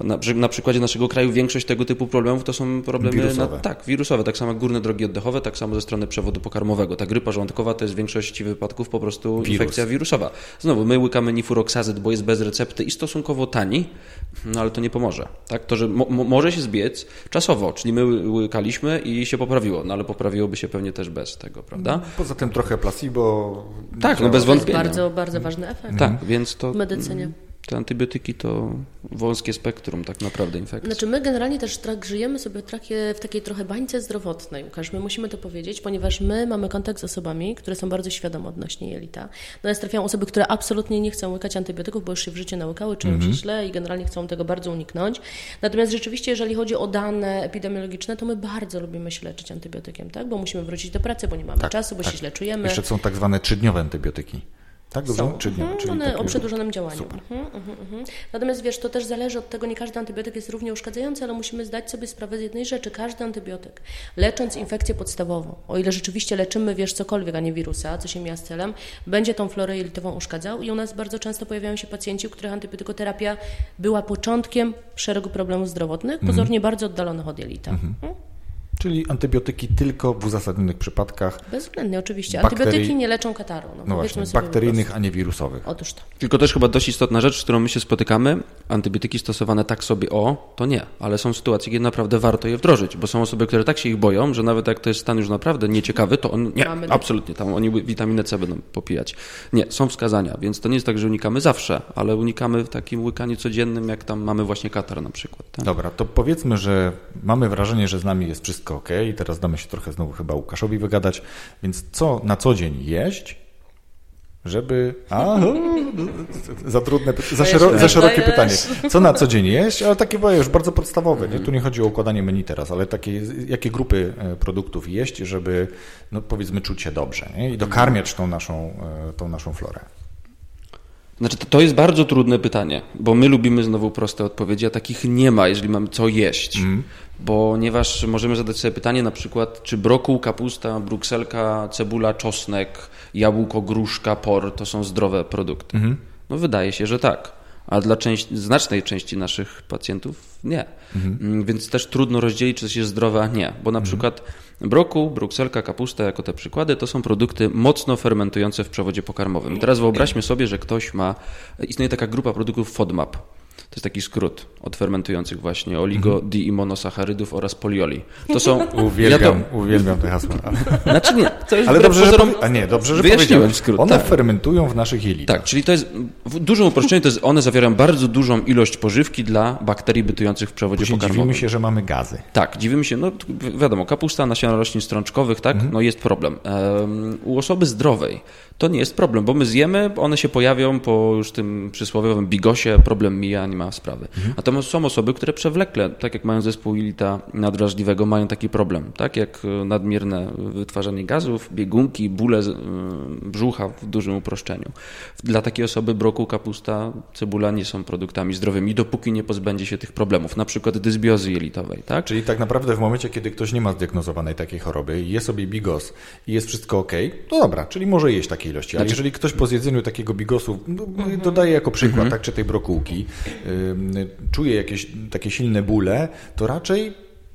na, na przykładzie naszego kraju większość tego typu problemów to są problemy wirusowe. Na, tak, wirusowe, tak samo górne drogi oddechowe, tak samo ze strony przewodu pokarmowego. Ta grypa żołądkowa to jest w większości wypadków po prostu Wirus. infekcja wirusowa. Znowu, my łykamy nifuroksazyt, bo jest bez recepty i stosunkowo tani, no ale to nie pomoże. Tak? To, że mo może się zbiec czasowo, czyli my łykaliśmy i się poprawiło, no ale poprawiłoby się pewnie też bez tego, prawda? Poza tym trochę placebo. Tak, no bez wątpienia. To jest bardzo, bardzo ważny efekt. Tak, więc to... W medycynie te antybiotyki to wąskie spektrum tak naprawdę infekcji. Znaczy my generalnie też tak żyjemy sobie w takiej trochę bańce zdrowotnej, Łukasz, my musimy to powiedzieć, ponieważ my mamy kontakt z osobami, które są bardzo świadome odnośnie jelita. Do nas trafiają osoby, które absolutnie nie chcą łykać antybiotyków, bo już się w życiu nałykały, czują -hmm. się źle i generalnie chcą tego bardzo uniknąć. Natomiast rzeczywiście, jeżeli chodzi o dane epidemiologiczne, to my bardzo lubimy się leczyć antybiotykiem, tak? Bo musimy wrócić do pracy, bo nie mamy tak, czasu, bo tak. się źle czujemy. Jeszcze są tak zwane trzydniowe antybiotyki. Tak, dobrze? Są. Czy nie? Mhm, Czyli one takie... o przedłużonym działaniu. Mhm, mhm, mhm, Natomiast wiesz, to też zależy od tego, nie każdy antybiotyk jest równie uszkadzający, ale musimy zdać sobie sprawę z jednej rzeczy. Każdy antybiotyk, lecząc infekcję podstawową, o ile rzeczywiście leczymy, wiesz, cokolwiek, a nie wirusa, co się mija z celem, będzie tą florę jelitową uszkadzał i u nas bardzo często pojawiają się pacjenci, u których antybiotykoterapia była początkiem szeregu problemów zdrowotnych, pozornie bardzo oddalonych od jelita. Czyli antybiotyki tylko w uzasadnionych przypadkach. Bezwzględnie, oczywiście. Bakterii... Antybiotyki nie leczą kataru. No, no właśnie, bakteryjnych, a nie wirusowych. Otóż to. Tylko też chyba dość istotna rzecz, z którą my się spotykamy, antybiotyki stosowane tak sobie o, to nie. Ale są sytuacje, kiedy naprawdę warto je wdrożyć, bo są osoby, które tak się ich boją, że nawet jak to jest stan już naprawdę nieciekawy, to on nie, Mamy absolutnie, tam oni witaminę C będą popijać. Nie, są wskazania, więc to nie jest tak, że unikamy zawsze, ale unikamy w takim łykaniu codziennym, jak tam mamy właśnie katar na przykład. Tak? Dobra, to powiedzmy, że mamy wrażenie, że z nami jest wszystko wszystko ok. Teraz damy się trochę znowu chyba Łukaszowi wygadać. Więc co na co dzień jeść, żeby. A, za trudne, za, szero, za szerokie pytanie. Co na co dzień jeść? Ale takie było już bardzo podstawowe. Nie? Tu nie chodzi o układanie menu teraz, ale takie, jakie grupy e, produktów jeść, żeby no, powiedzmy czuć się dobrze nie? i dokarmiać tą naszą, e, tą naszą florę. Znaczy, to, jest bardzo trudne pytanie, bo my lubimy znowu proste odpowiedzi, a takich nie ma, jeżeli mamy co jeść. Mm. Ponieważ możemy zadać sobie pytanie na przykład, czy brokuł, kapusta, brukselka, cebula, czosnek, jabłko, gruszka, por to są zdrowe produkty? Mm. No wydaje się, że tak a dla części, znacznej części naszych pacjentów nie. Mhm. Więc też trudno rozdzielić, czy coś jest zdrowe, a nie. Bo na mhm. przykład brokuł, brukselka, kapusta, jako te przykłady, to są produkty mocno fermentujące w przewodzie pokarmowym. Teraz wyobraźmy sobie, że ktoś ma, istnieje taka grupa produktów FODMAP. To jest taki skrót od fermentujących właśnie oligo, mhm. di i monosacharydów oraz polioli. To są... Uwielbiam, ja to... uwielbiam te hasła. Znaczy nie, to jest Ale dobrze, pozorom... że, a nie, dobrze, że powiedziałem. skrót. One tak. fermentują w naszych jelitach. Tak, czyli to jest, w dużym uproszczeniu, to jest, one zawierają bardzo dużą ilość pożywki dla bakterii bytujących w przewodzie Później pokarmowym. dziwimy się, że mamy gazy. Tak, dziwimy się, no wiadomo, kapusta, nasiona roślin strączkowych, tak, mhm. no jest problem. Um, u osoby zdrowej to nie jest problem, bo my zjemy, one się pojawią po już tym przysłowiowym bigosie, problem mija, nie ma sprawy. Mhm. Natomiast są osoby, które przewlekle, tak jak mają zespół jelita nadwrażliwego, mają taki problem, tak jak e, nadmierne wytwarzanie gazów, biegunki, bóle e, brzucha w dużym uproszczeniu. Dla takiej osoby brokuł, kapusta, cebula nie są produktami zdrowymi, dopóki nie pozbędzie się tych problemów, na przykład dysbiozy jelitowej. Tak? Czyli tak naprawdę w momencie, kiedy ktoś nie ma zdiagnozowanej takiej choroby, je sobie bigos i jest wszystko ok, to dobra, czyli może jeść takie ilości. Ale znaczy... jeżeli ktoś po zjedzeniu takiego bigosu, no, mhm. dodaje jako przykład, mhm. tak, czy tej brokułki, czuje jakieś takie silne bóle, to raczej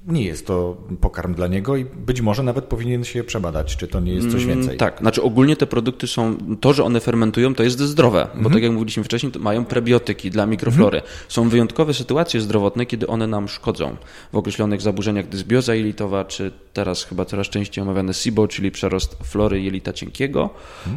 nie jest to pokarm dla niego i być może nawet powinien się przebadać, czy to nie jest coś mm, więcej. tak, znaczy ogólnie te produkty są, to, że one fermentują, to jest zdrowe, bo mhm. tak jak mówiliśmy wcześniej, mają prebiotyki dla mikroflory. Mhm. Są wyjątkowe sytuacje zdrowotne, kiedy one nam szkodzą w określonych zaburzeniach dysbioza jelitowa, czy teraz chyba coraz częściej omawiane SIBO, czyli przerost flory jelita cienkiego.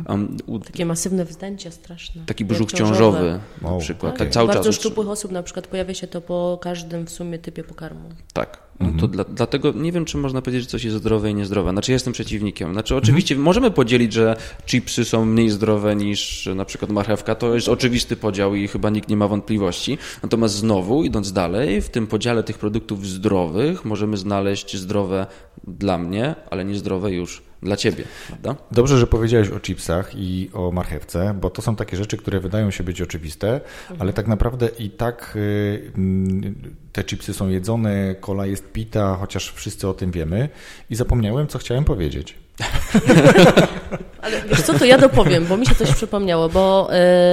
Um, u... Takie masywne wzdęcia straszne. Taki brzuch ciążowy na przykład. Tak, tak cały bardzo czas. szczupłych osób na przykład pojawia się to po każdym w sumie typie pokarmu. Tak. No to mhm. dla, dlatego nie wiem, czy można powiedzieć, że coś jest zdrowe i niezdrowe. Znaczy, ja jestem przeciwnikiem. Znaczy, oczywiście mhm. możemy podzielić, że chipsy są mniej zdrowe niż na przykład marchewka. To jest oczywisty podział i chyba nikt nie ma wątpliwości. Natomiast znowu, idąc dalej, w tym podziale tych produktów zdrowych możemy znaleźć zdrowe dla mnie, ale niezdrowe już dla ciebie. Prawda? Dobrze, że powiedziałeś o chipsach i o marchewce, bo to są takie rzeczy, które wydają się być oczywiste, mhm. ale tak naprawdę i tak y, mm, te chipsy są jedzone, kola jest pita, chociaż wszyscy o tym wiemy i zapomniałem, co chciałem powiedzieć. Ale wiesz co, to ja dopowiem, bo mi się coś przypomniało, bo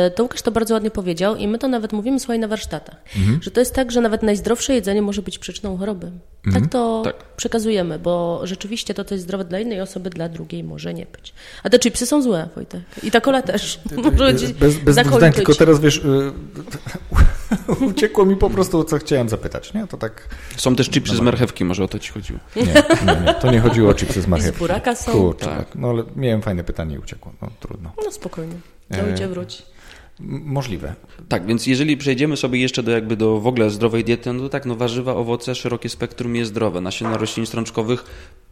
y, to Łukasz to bardzo ładnie powiedział i my to nawet mówimy, słuchaj, na warsztatach, mhm. że to jest tak, że nawet najzdrowsze jedzenie może być przyczyną choroby. Mhm. Tak to tak. przekazujemy, bo rzeczywiście to, co jest zdrowe dla jednej osoby, dla drugiej może nie być. A te chipsy są złe, Wojtek. I ta kola też. bez bez zdań, tylko teraz wiesz, y, uciekło mi po prostu, co chciałem zapytać. Nie? To tak... Są też chipsy z marchewki, może o to ci chodziło. Nie, nie, nie, to nie chodziło o chipsy z marchewki. I z buraka są. Kurczę, tak. No ale miałem fajne pytanie i uciekło. No trudno. No spokojnie. Dojdzie, e, wróć. Możliwe. Tak, więc jeżeli przejdziemy sobie jeszcze do jakby do w ogóle zdrowej diety, no to tak, no warzywa, owoce, szerokie spektrum jest zdrowe. Nasiona roślin strączkowych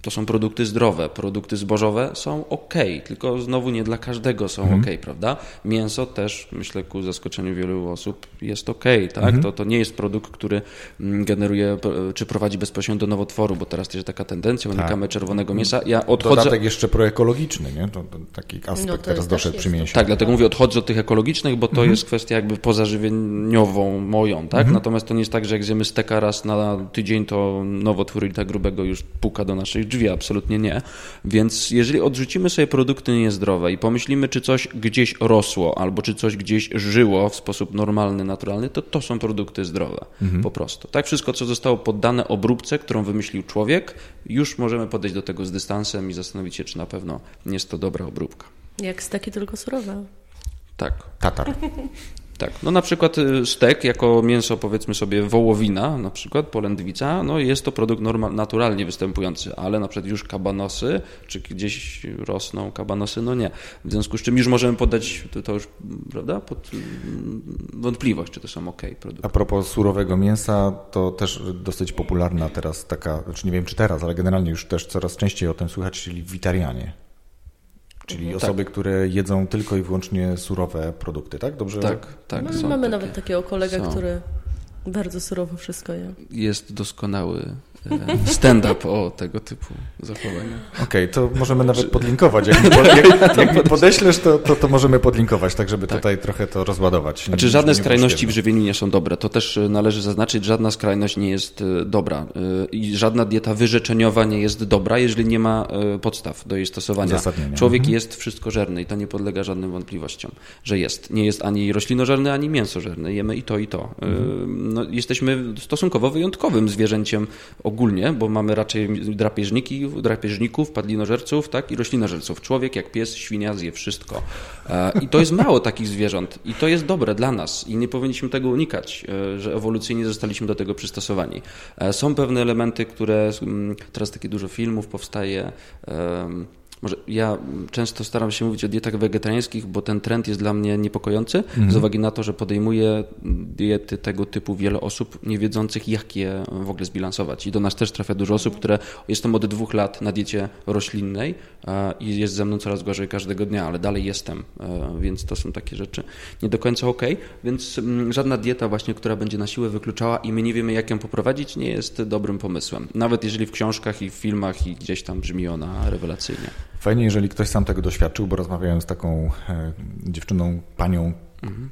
to są produkty zdrowe, produkty zbożowe są ok, tylko znowu nie dla każdego są mhm. ok, prawda? Mięso też, myślę, ku zaskoczeniu wielu osób jest ok, tak? Mhm. To, to nie jest produkt, który mm, generuje czy prowadzi bezpośrednio do nowotworu, bo teraz też jest taka tendencja, unikamy tak. czerwonego mięsa. Ja odchodzę... Dodatek jeszcze proekologiczny, nie? To, to taki aspekt no to teraz doszedł przy mięsie. Tak, dlatego mówię, odchodzę od tych ekologicznych, bo to mhm. jest kwestia jakby pozażywieniową moją, tak? Mhm. Natomiast to nie jest tak, że jak zjemy steka raz na tydzień, to nowotwór i tak grubego już puka do naszych drzwi, absolutnie nie. Więc jeżeli odrzucimy sobie produkty niezdrowe i pomyślimy, czy coś gdzieś rosło, albo czy coś gdzieś żyło w sposób normalny, naturalny, to to są produkty zdrowe. Mhm. Po prostu. Tak wszystko, co zostało poddane obróbce, którą wymyślił człowiek, już możemy podejść do tego z dystansem i zastanowić się, czy na pewno nie jest to dobra obróbka. Jak steki, tylko surowe. Tak. Tatar. Tak, no na przykład y, stek jako mięso powiedzmy sobie wołowina, na przykład polędwica, no jest to produkt normal, naturalnie występujący, ale na przykład już kabanosy, czy gdzieś rosną kabanosy, no nie. W związku z czym już możemy podać to, to już, prawda, pod mm, wątpliwość, czy to są ok produkty. A propos surowego mięsa, to też dosyć popularna teraz taka, znaczy nie wiem czy teraz, ale generalnie już też coraz częściej o tym słychać, czyli witarianie. Czyli mhm. osoby, tak. które jedzą tylko i wyłącznie surowe produkty, tak? Dobrze? Tak, tak. No, mamy takie. nawet takiego kolegę, są. który bardzo surowo wszystko je. Jest doskonały stand-up o tego typu zachowania. Okej, okay, to możemy nawet podlinkować. Jak mi, jak, jak mi podeślesz, to, to, to, możemy podlinkować, tak żeby tak. tutaj trochę to rozładować. Znaczy żadne skrajności w żywieniu nie są dobre. To też e, należy zaznaczyć, żadna skrajność nie jest e, dobra i żadna dieta wyrzeczeniowa nie jest dobra, jeżeli nie ma podstaw do jej stosowania. Człowiek mhm. jest wszystkożerny i to nie podlega żadnym wątpliwościom, że jest. Nie jest ani roślinożerny, ani mięsożerny. Jemy i to, i to. Mhm. No, jesteśmy stosunkowo wyjątkowym zwierzęciem ogólnie, bo mamy raczej drapieżniki, drapieżników, padlinożerców tak, i roślinożerców. Człowiek jak pies, świnia zje wszystko. E, I to jest mało takich zwierząt i to jest dobre dla nas i nie powinniśmy tego unikać, e, że ewolucyjnie zostaliśmy do tego przystosowani. E, są pewne elementy, które mm, teraz takie dużo filmów powstaje może ja często staram się mówić o dietach wegetariańskich, bo ten trend jest dla mnie niepokojący, mhm. z uwagi na to, że podejmuje diety tego typu wiele osób, nie wiedzących, jak je w ogóle zbilansować. I do nas też trafia dużo osób, które jestem od dwóch lat na diecie roślinnej i jest ze mną coraz gorzej każdego dnia, ale dalej jestem, więc to są takie rzeczy nie do końca ok. Więc mm, żadna dieta właśnie, która będzie na siłę wykluczała i my nie wiemy, jak ją poprowadzić, nie jest dobrym pomysłem. Nawet jeżeli w książkach i w filmach i gdzieś tam brzmi ona rewelacyjnie. Fajnie, jeżeli ktoś sam tego doświadczył, bo rozmawiałem z taką e, dziewczyną, panią, mhm.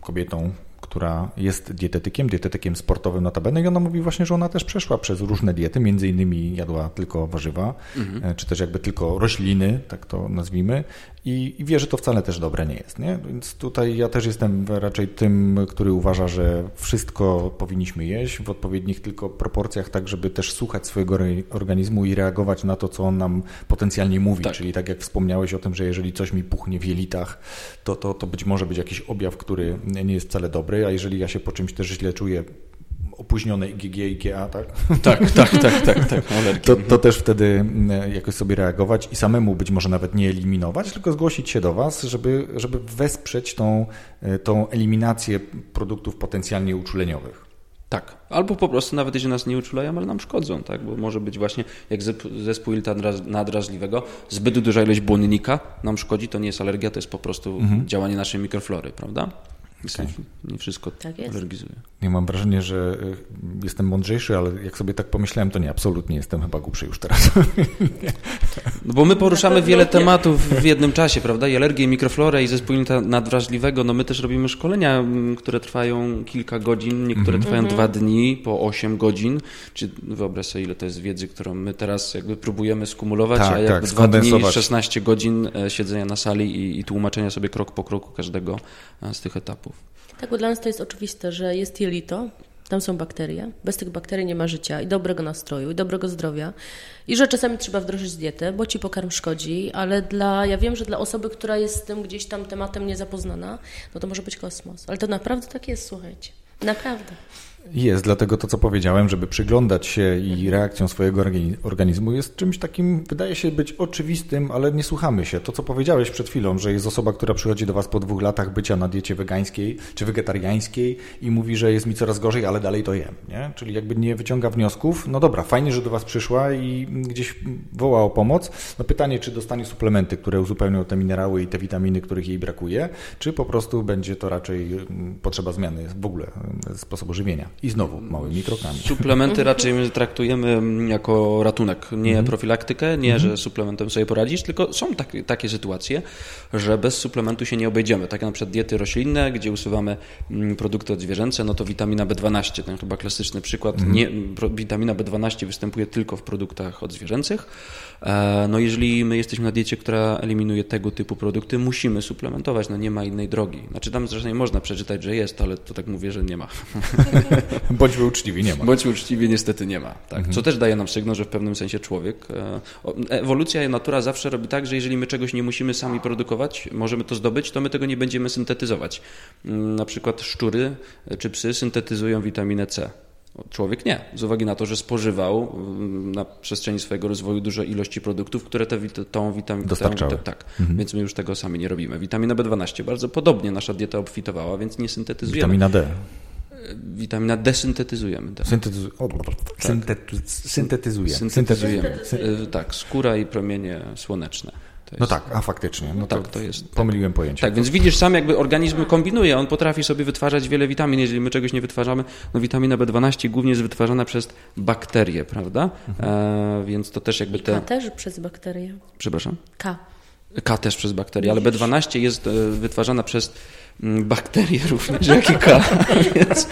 kobietą, która jest dietetykiem, dietetykiem sportowym notabene i ona mówi właśnie, że ona też przeszła przez różne diety, między innymi jadła tylko warzywa, mhm. E, czy też jakby tylko rośliny, tak to nazwijmy i, i wie, że to wcale też dobre nie jest. Nie? Więc tutaj ja też jestem raczej tym, który uważa, że wszystko powinniśmy jeść w odpowiednich tylko proporcjach, tak żeby też słuchać swojego organizmu i reagować na to, co on nam potencjalnie mówi. Tak. Czyli tak jak wspomniałeś o tym, że jeżeli coś mi puchnie w jelitach, to, to, to być może być jakiś objaw, który nie jest wcale dobry, a jeżeli ja się po czymś też źle czuję, opóźnione IgG, IgA, tak? Tak, tak, tak, tak, tak. To, to też wtedy mm, jakoś sobie reagować i samemu być może nawet nie eliminować, tylko zgłosić się do Was, żeby, żeby wesprzeć tą, e, tą eliminację produktów potencjalnie uczuleniowych. Tak, albo po prostu nawet jeżeli nas nie uczulają, ale nam szkodzą, tak? bo może być właśnie jak zespół jelita nadrażliwego, zbyt duża ilość błonnika nam szkodzi, to nie jest alergia, to jest po prostu mhm. działanie naszej mikroflory, prawda? Okay. Nie wszystko tak alergizuje. Nie mam wrażenie, że y, jestem mądrzejszy, ale jak sobie tak pomyślałem, to nie, absolutnie jestem chyba głupszy już teraz. No bo my poruszamy wiele tematów w jednym czasie, prawda? I alergię, i mikroflorę, i zespół nadwrażliwego. No my też robimy szkolenia, które trwają kilka godzin, niektóre -hmm. trwają dwa dni, po 8 godzin. Czy wyobraź sobie, ile to jest wiedzy, którą my teraz jakby próbujemy skumulować, tak, a jakby tak, dwa dni, 16 godzin e, siedzenia na sali i, i tłumaczenia sobie krok po kroku każdego e, z tych etapów. Tak, bo dla nas to jest oczywiste, że jest jelito, tam są bakterie. Bez tych bakterii nie ma życia i dobrego nastroju, i dobrego zdrowia. I że czasami trzeba wdrożyć dietę, bo ci pokarm szkodzi, ale dla, ja wiem, że dla osoby, która jest z tym gdzieś tam tematem niezapoznana, no to może być kosmos. Ale to naprawdę tak jest, słuchajcie. Naprawdę. Jest, dlatego to, co powiedziałem, żeby przyglądać się i reakcją swojego organizmu jest czymś takim, wydaje się być oczywistym, ale nie słuchamy się. To, co powiedziałeś przed chwilą, że jest osoba, która przychodzi do Was po dwóch latach bycia na diecie wegańskiej czy wegetariańskiej i mówi, że jest mi coraz gorzej, ale dalej to jem. Nie? Czyli jakby nie wyciąga wniosków. No dobra, fajnie, że do Was przyszła i gdzieś woła o pomoc. No pytanie, czy dostanie suplementy, które uzupełnią te minerały i te witaminy, których jej brakuje, czy po prostu będzie to raczej mm, potrzeba zmiany w ogóle mm, sposobu żywienia. I znowu małymi krokami. Suplementy raczej my traktujemy jako ratunek, nie mhm. profilaktykę, nie, że suplementem sobie poradzisz, tylko są takie, takie sytuacje, że bez suplementu się nie obejdziemy. Tak jak na przykład diety roślinne, gdzie usuwamy mm, produkty odzwierzęce, no to witamina B12, ten chyba klasyczny przykład. Mhm. Nie, witamina B12 występuje tylko w produktach odzwierzęcych. E, no jeżeli my jesteśmy na diecie, która eliminuje tego typu produkty, musimy suplementować, no nie ma innej drogi. Znaczy tam zresztą można przeczytać, że jest, ale to tak mówię, że nie ma. Bądźmy uczciwi, nie ma. Bądźmy uczciwi, niestety nie ma. Tak. Mhm. Co też daje nam sygnał, że w pewnym sensie człowiek. E, ewolucja i natura zawsze robi tak, że jeżeli my czegoś nie musimy sami produkować, możemy to zdobyć, to my tego nie będziemy syntetyzować. Mm, na przykład szczury czy psy syntetyzują witaminę C. Człowiek nie, z uwagi na to, że spożywał mm, na przestrzeni swojego rozwoju duże ilości produktów, które te, tą witaminę dostarczały. tak, mhm. więc my już tego sami nie robimy. Witamina B12 bardzo podobnie nasza dieta obfitowała, więc nie syntetyzujemy. Witamina D. Witamina D syntetyzujemy. Tak. Syntetyzu o, tak. syntetyzuje. Syntetyzujemy. E, tak, skóra i promienie słoneczne. No jest, tak, a faktycznie. No tak, to jest- Pomyliłem pojęcie. Tak, więc widzisz sam, jakby organizm kombinuje, on potrafi sobie wytwarzać wiele witamin. Jeżeli my czegoś nie wytwarzamy, no witamina B12 głównie jest wytwarzana przez bakterie, prawda? E, więc to też jakby K te. też przez bakterie. Przepraszam. K. K też przez bakterie, ale B12 jest e, wytwarzana przez bakterie również, jak i K. Więc,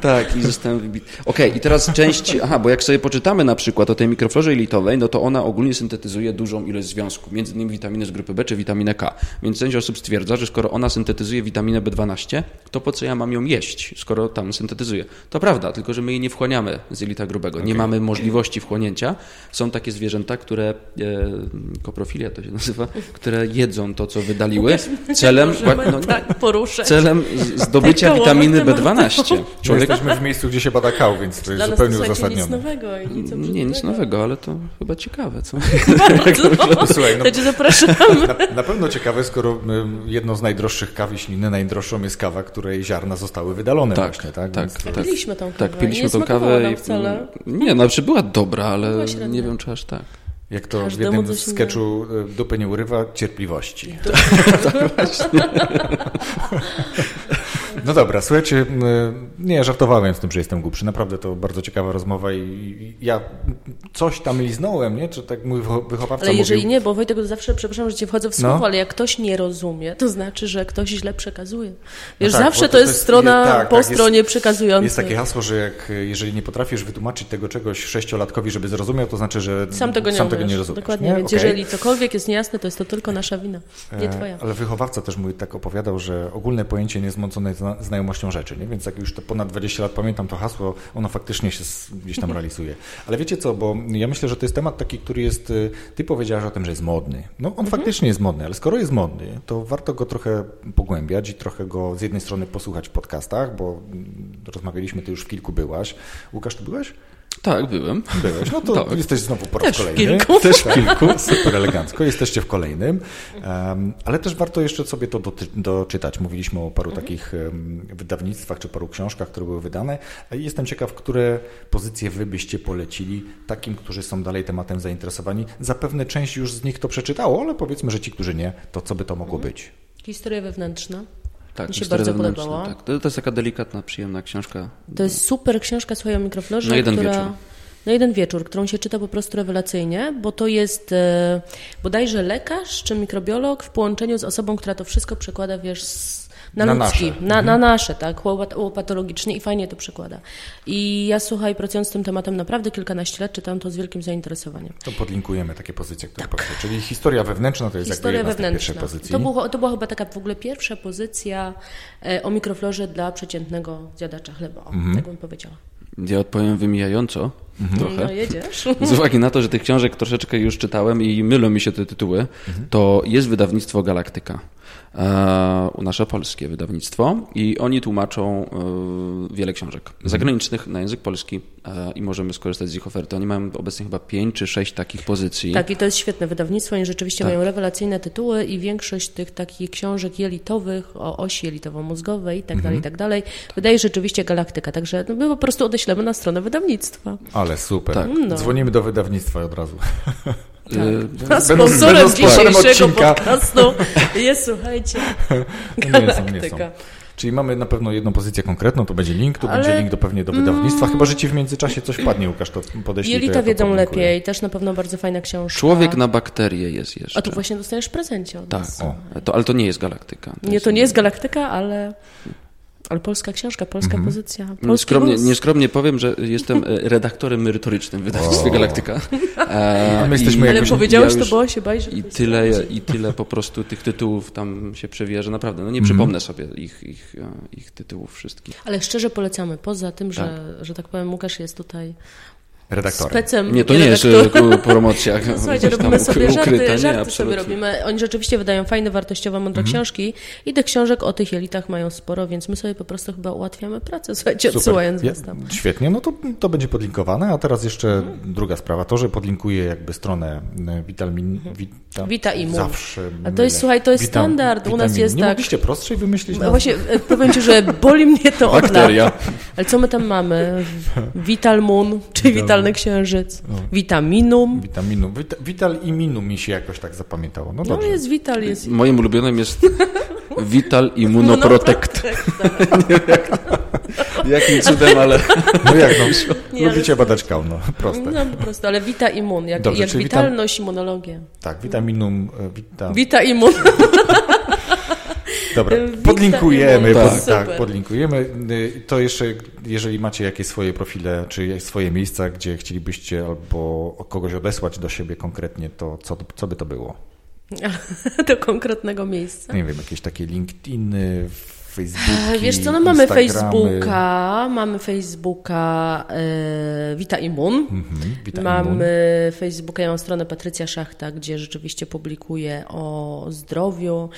tak, i zostałem wybity. Okej, i teraz część, aha, bo jak sobie poczytamy na przykład o tej mikroflorze jelitowej, no to ona ogólnie syntetyzuje dużą ilość związków, między innymi witaminy z grupy B czy witaminę K. Więc część osób stwierdza, że skoro ona syntetyzuje witaminę B12, to po co ja mam ją jeść, skoro tam syntetyzuje? To prawda, tylko że my jej nie wchłaniamy z jelita grubego. Nie mamy możliwości wchłonięcia. Są takie zwierzęta, które, e, koprofilia to się nazywa, które jedzą to, co wydaliły, celem, no, tak poruszać. celem zdobycia Tak, witaminy koło tematu. B12. Człowiek jesteśmy w miejscu, gdzie się bada kał, więc to jest Dla zupełnie słuchajcie, nic uzasadnione. nowego i nic Nie, nic nowego, ale to chyba ciekawe, co? Bardzo. Słuchaj, no- To cię zapraszam. Na, na pewno ciekawe, skoro y, jedną z najdroższych kaw, jeśli nie najdroższą jest kawa, której ziarna zostały wydalone Tak, właśnie, tak? tak, Więc tak. Piliśmy tą kawę. Tak, piliśmy nie tą kawę i wcale. Nie, no, znaczy była dobra, ale nie wiem, czy aż tak. Jak to w jednym z sketchu y, dupy nie urywa, cierpliwości. No dobra, słuchajcie, y, nie, żartowałem z tym, że jestem głupszy. Naprawdę to bardzo ciekawa rozmowa i- ja coś tam liznąłem, nie? Czy tak mój wycho- wychowawca Ale jeżeli mówił. nie, bo Wojtek zawsze, przepraszam, że cię wchodzę w słowo, No. ale jak ktoś nie rozumie, to znaczy, że ktoś źle przekazuje. Wiesz, tak, zawsze to, to jest jest- strona nie, tak, po tak, jest- stronie przekazującej. Jest takie hasło, że jak, jeżeli nie potrafisz wytłumaczyć tego czegoś sześciolatkowi, żeby zrozumiał, to znaczy, że Sam tego nie, sam tego nie rozumiesz. Dokładnie, nie? więc Okej. jeżeli cokolwiek jest niejasne, to jest to tylko nasza wina, nie E, twoja. Ale wychowawca też mój tak opowiadał, że ogólne pojęcie niezmącone zna- znajomością rzeczy, nie? więc jak już to ponad 20 lat pamiętam to hasło, ono faktycznie się gdzieś tam realizuje. Ale wiecie co, bo ja myślę, że to jest temat taki, który jest, y, ty powiedziałaś o tym, że jest modny. No on faktycznie jest modny, ale skoro jest modny, to warto go trochę pogłębiać i trochę go z jednej strony posłuchać w podcastach, bo mm, rozmawialiśmy, ty już w kilku byłaś. Łukasz, ty byłeś? Tak, byłem. Byłeś, no to Tak. jesteś znowu po raz Też w kolejny. kilku. Też w kilku, super elegancko, jesteście w kolejnym. Um, ale też warto jeszcze sobie to doty- doczytać. Mówiliśmy o paru takich um, wydawnictwach czy paru książkach, które były wydane. A Jestem ciekaw, które pozycje wy byście polecili takim, którzy są dalej tematem zainteresowani. Zapewne część już z nich to przeczytało, ale powiedzmy, że ci, którzy nie, to co by to mogło być? Historia wewnętrzna. Tak, Mi się bardzo podobała. Tak. To, to jest taka delikatna, przyjemna książka. To jest super książka, słuchaj o mikroflorze, Na jeden która... wieczór. Na jeden wieczór, którą się czyta po prostu rewelacyjnie, bo to jest e, bodajże lekarz czy mikrobiolog w połączeniu z osobą, która to wszystko przekłada, wiesz, z, na, Na ludzki, nasze. na, na nasze, tak, łopat- łopatologicznie i fajnie to przekłada. I ja, słuchaj, pracując z tym tematem naprawdę kilkanaście lat, czytam to z wielkim zainteresowaniem. To podlinkujemy takie pozycje, które tak. Czyli historia wewnętrzna to jest Historia jakby jedna z wewnętrzna. pierwszych pozycji. To, było, to była chyba taka w ogóle pierwsza pozycja e, o mikroflorze dla przeciętnego zjadacza chleba, o, Mhm. tak bym powiedziała. Ja odpowiem wymijająco trochę. No jedziesz. Z uwagi na to, że tych książek troszeczkę już czytałem i mylą mi się te tytuły, to jest wydawnictwo Galaktyka. E, nasze polskie wydawnictwo i oni tłumaczą e, wiele książek zagranicznych na język polski e, i możemy skorzystać z ich oferty. Oni mają obecnie chyba pięć czy sześć takich pozycji. Tak, i to jest świetne wydawnictwo. Oni rzeczywiście Tak. mają rewelacyjne tytuły i większość tych takich książek jelitowych o osi jelitowo-mózgowej i tak Mhm. dalej, i tak dalej, wydaje rzeczywiście Galaktyka. Także no, my po prostu odeślemy na stronę wydawnictwa. Ale super. Tak. No. Dzwonimy do wydawnictwa od razu. E, A Będą- sponsorem będą dzisiejszego odcinka. podcastu jest, słuchajcie, Nie są, nie są. Galaktyka. Czyli mamy na pewno jedną pozycję konkretną, to będzie link, tu Ale- będzie link do pewnie do wydawnictwa, chyba, że ci w międzyczasie coś wpadnie, Łukasz, to podeślij. to Jelita ja to wiedzą podlinkuję. lepiej, też na pewno bardzo fajna książka. Człowiek na bakterie jest jeszcze. A tu właśnie dostajesz w prezencie od Tak, nas. O. to, ale to nie jest Galaktyka. Nie, to nie jest Galaktyka, ale, ale polska książka, polska pozycja. Polski Nieskromnie, nieskromnie powiem, że jestem e, redaktorem merytorycznym w wydawnictwie O. Galaktyka. E, A my jesteśmy i- Ale jakoś- powiedziałeś ja to, bo się że I tyle. I tyle po prostu tych tytułów tam się przewija, że naprawdę no nie Mhm. przypomnę sobie ich, ich, e, ich tytułów wszystkich. Ale szczerze polecamy, poza tym, że, że tak powiem, Łukasz jest tutaj Redaktorem. specem. Nie, to i nie jest redaktorem. e, promocja. Słuchajcie, robimy sobie ukry- żarty, ukryta. Nie, żarty sobie robimy. Oni rzeczywiście wydają fajne, wartościowe, mądre Mhm. książki i tych książek o tych jelitach mają sporo, więc my sobie po prostu chyba ułatwiamy pracę, słuchajcie, Super. odsyłając Ja- was tam. Świetnie, no to, to będzie podlinkowane, a teraz jeszcze Mhm. druga sprawa, to, że podlinkuję jakby stronę e, Vitamin... Vita, Vita Immun. Zawsze A to jest, słuchaj, to jest standard. U nas Vitamin. jest Nie tak- mogliście prostszej wymyślić? No Właśnie e, powiem Ci, że boli mnie to od lat. Bakteria. Ale co my tam mamy? Vital Moon, czy Vital, Witalny księżyc. Witaminum. Witaminum. Wita, Vital i Minum mi się jakoś tak zapamiętało. No No dobrze. jest Vital, jest Moim ulubionym jest Vital Immunoprotect. Jakim cudem, ale... No jak no, Nie, lubicie ale- badać no proste. No po prostu, ale Vita Immun, jak, Dobrze, jak witalność, immunologia. Tak, witaminum, e, wita... Vita Immun. Dobra, Wita- podlinkujemy, Tak. pod, tak, Super. podlinkujemy. Y, To jeszcze, jeżeli macie jakieś swoje profile, czy swoje miejsca, gdzie chcielibyście albo kogoś odesłać do siebie konkretnie, to co, co by to było? Do konkretnego miejsca. Nie wiem, jakieś takie LinkedIny, Facebooki, Wiesz co, no mamy Instagramy. Facebooka, mamy Facebooka e, Vita Immun. Mhm. Mamy Facebooka, ja mam stronę Patrycja Szachta, gdzie rzeczywiście publikuję o zdrowiu.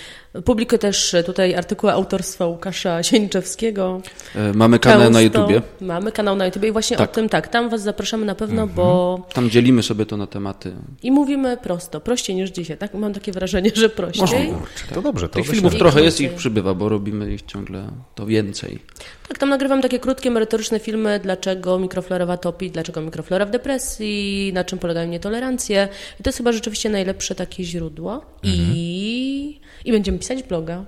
Publikuję też tutaj artykuły autorstwa Łukasza Sieńczewskiego. E, Mamy kanał na Często YouTubie. Mamy kanał na YouTubie i właśnie Tak. o tym tak, tam Was zapraszamy na pewno, Mhm. bo Tam dzielimy sobie to na tematy. i mówimy prosto, prościej niż dzisiaj, tak? Mam takie wrażenie, że prościej. To dobrze, to Tych filmów trochę jest i ich przybywa, bo robimy ich ciągle to więcej. Tak, tam nagrywam takie krótkie, merytoryczne filmy, dlaczego mikroflora topi, dlaczego mikroflora w depresji, na czym polegają nietolerancje. I to jest chyba rzeczywiście najlepsze takie źródło. I, I będziemy pisać bloga.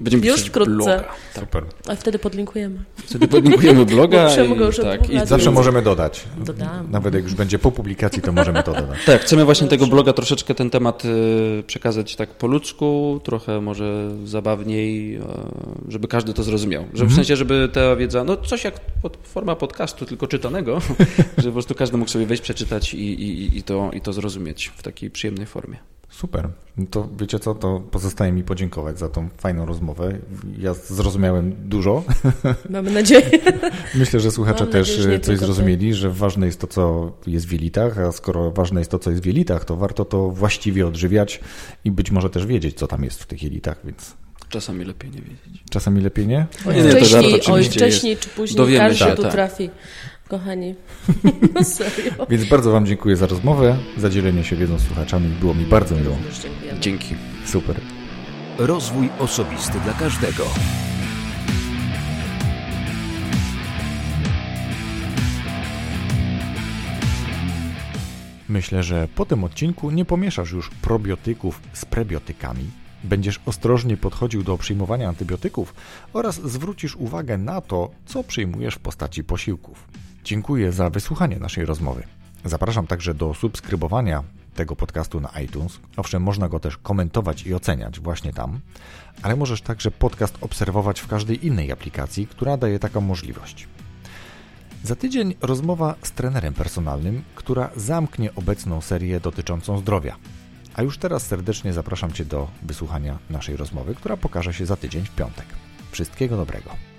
Będziemy Już pisać wkrótce. bloga. Super. A wtedy podlinkujemy. Wtedy podlinkujemy bloga i, tak, i lat. Zawsze możemy dodać. Dodamy. Nawet jak już będzie po publikacji, to możemy to dodać. Tak, chcemy właśnie tego bloga troszeczkę ten temat y, przekazać tak po ludzku, trochę może zabawniej, e, żeby każdy to zrozumiał. Że w sensie, żeby ta wiedza, no coś jak pod, forma podcastu, tylko czytanego, żeby po prostu każdy mógł sobie wejść, przeczytać i, i, i, to, i to zrozumieć w takiej przyjemnej formie. Super. No to wiecie co, to pozostaje mi podziękować za tą fajną rozmowę. Ja zrozumiałem dużo. Mamy nadzieję. Myślę, że słuchacze Mam też nadzieję, nie coś tylko ty. zrozumieli, że ważne jest to, co jest w jelitach, a skoro ważne jest to, co jest w jelitach, to warto to właściwie odżywiać i być może też wiedzieć, co tam jest w tych jelitach, więc Czasami lepiej nie wiedzieć. czasami lepiej nie. Oj, Nie, nie, to żart wcześniej, oj, wcześniej jest. czy później Dowiemy każdy się, tu tak. trafi. Kochani. No serio. Więc bardzo Wam dziękuję za rozmowę, za dzielenie się wiedzą z słuchaczami. Było mi bardzo miło. Dziękujemy. Dzięki. Super. Rozwój osobisty dla każdego. Myślę, że po tym odcinku nie pomieszasz już probiotyków z prebiotykami. Będziesz ostrożnie podchodził do przyjmowania antybiotyków oraz zwrócisz uwagę na to, co przyjmujesz w postaci posiłków. Dziękuję za wysłuchanie naszej rozmowy. Zapraszam także do subskrybowania tego podcastu na iTunes. Owszem, można go też komentować i oceniać właśnie tam, ale możesz także podcast obserwować w każdej innej aplikacji, która daje taką możliwość. Za tydzień rozmowa z trenerem personalnym, która zamknie obecną serię dotyczącą zdrowia. A już teraz serdecznie zapraszam Cię do wysłuchania naszej rozmowy, która pokaże się za tydzień w piątek. Wszystkiego dobrego.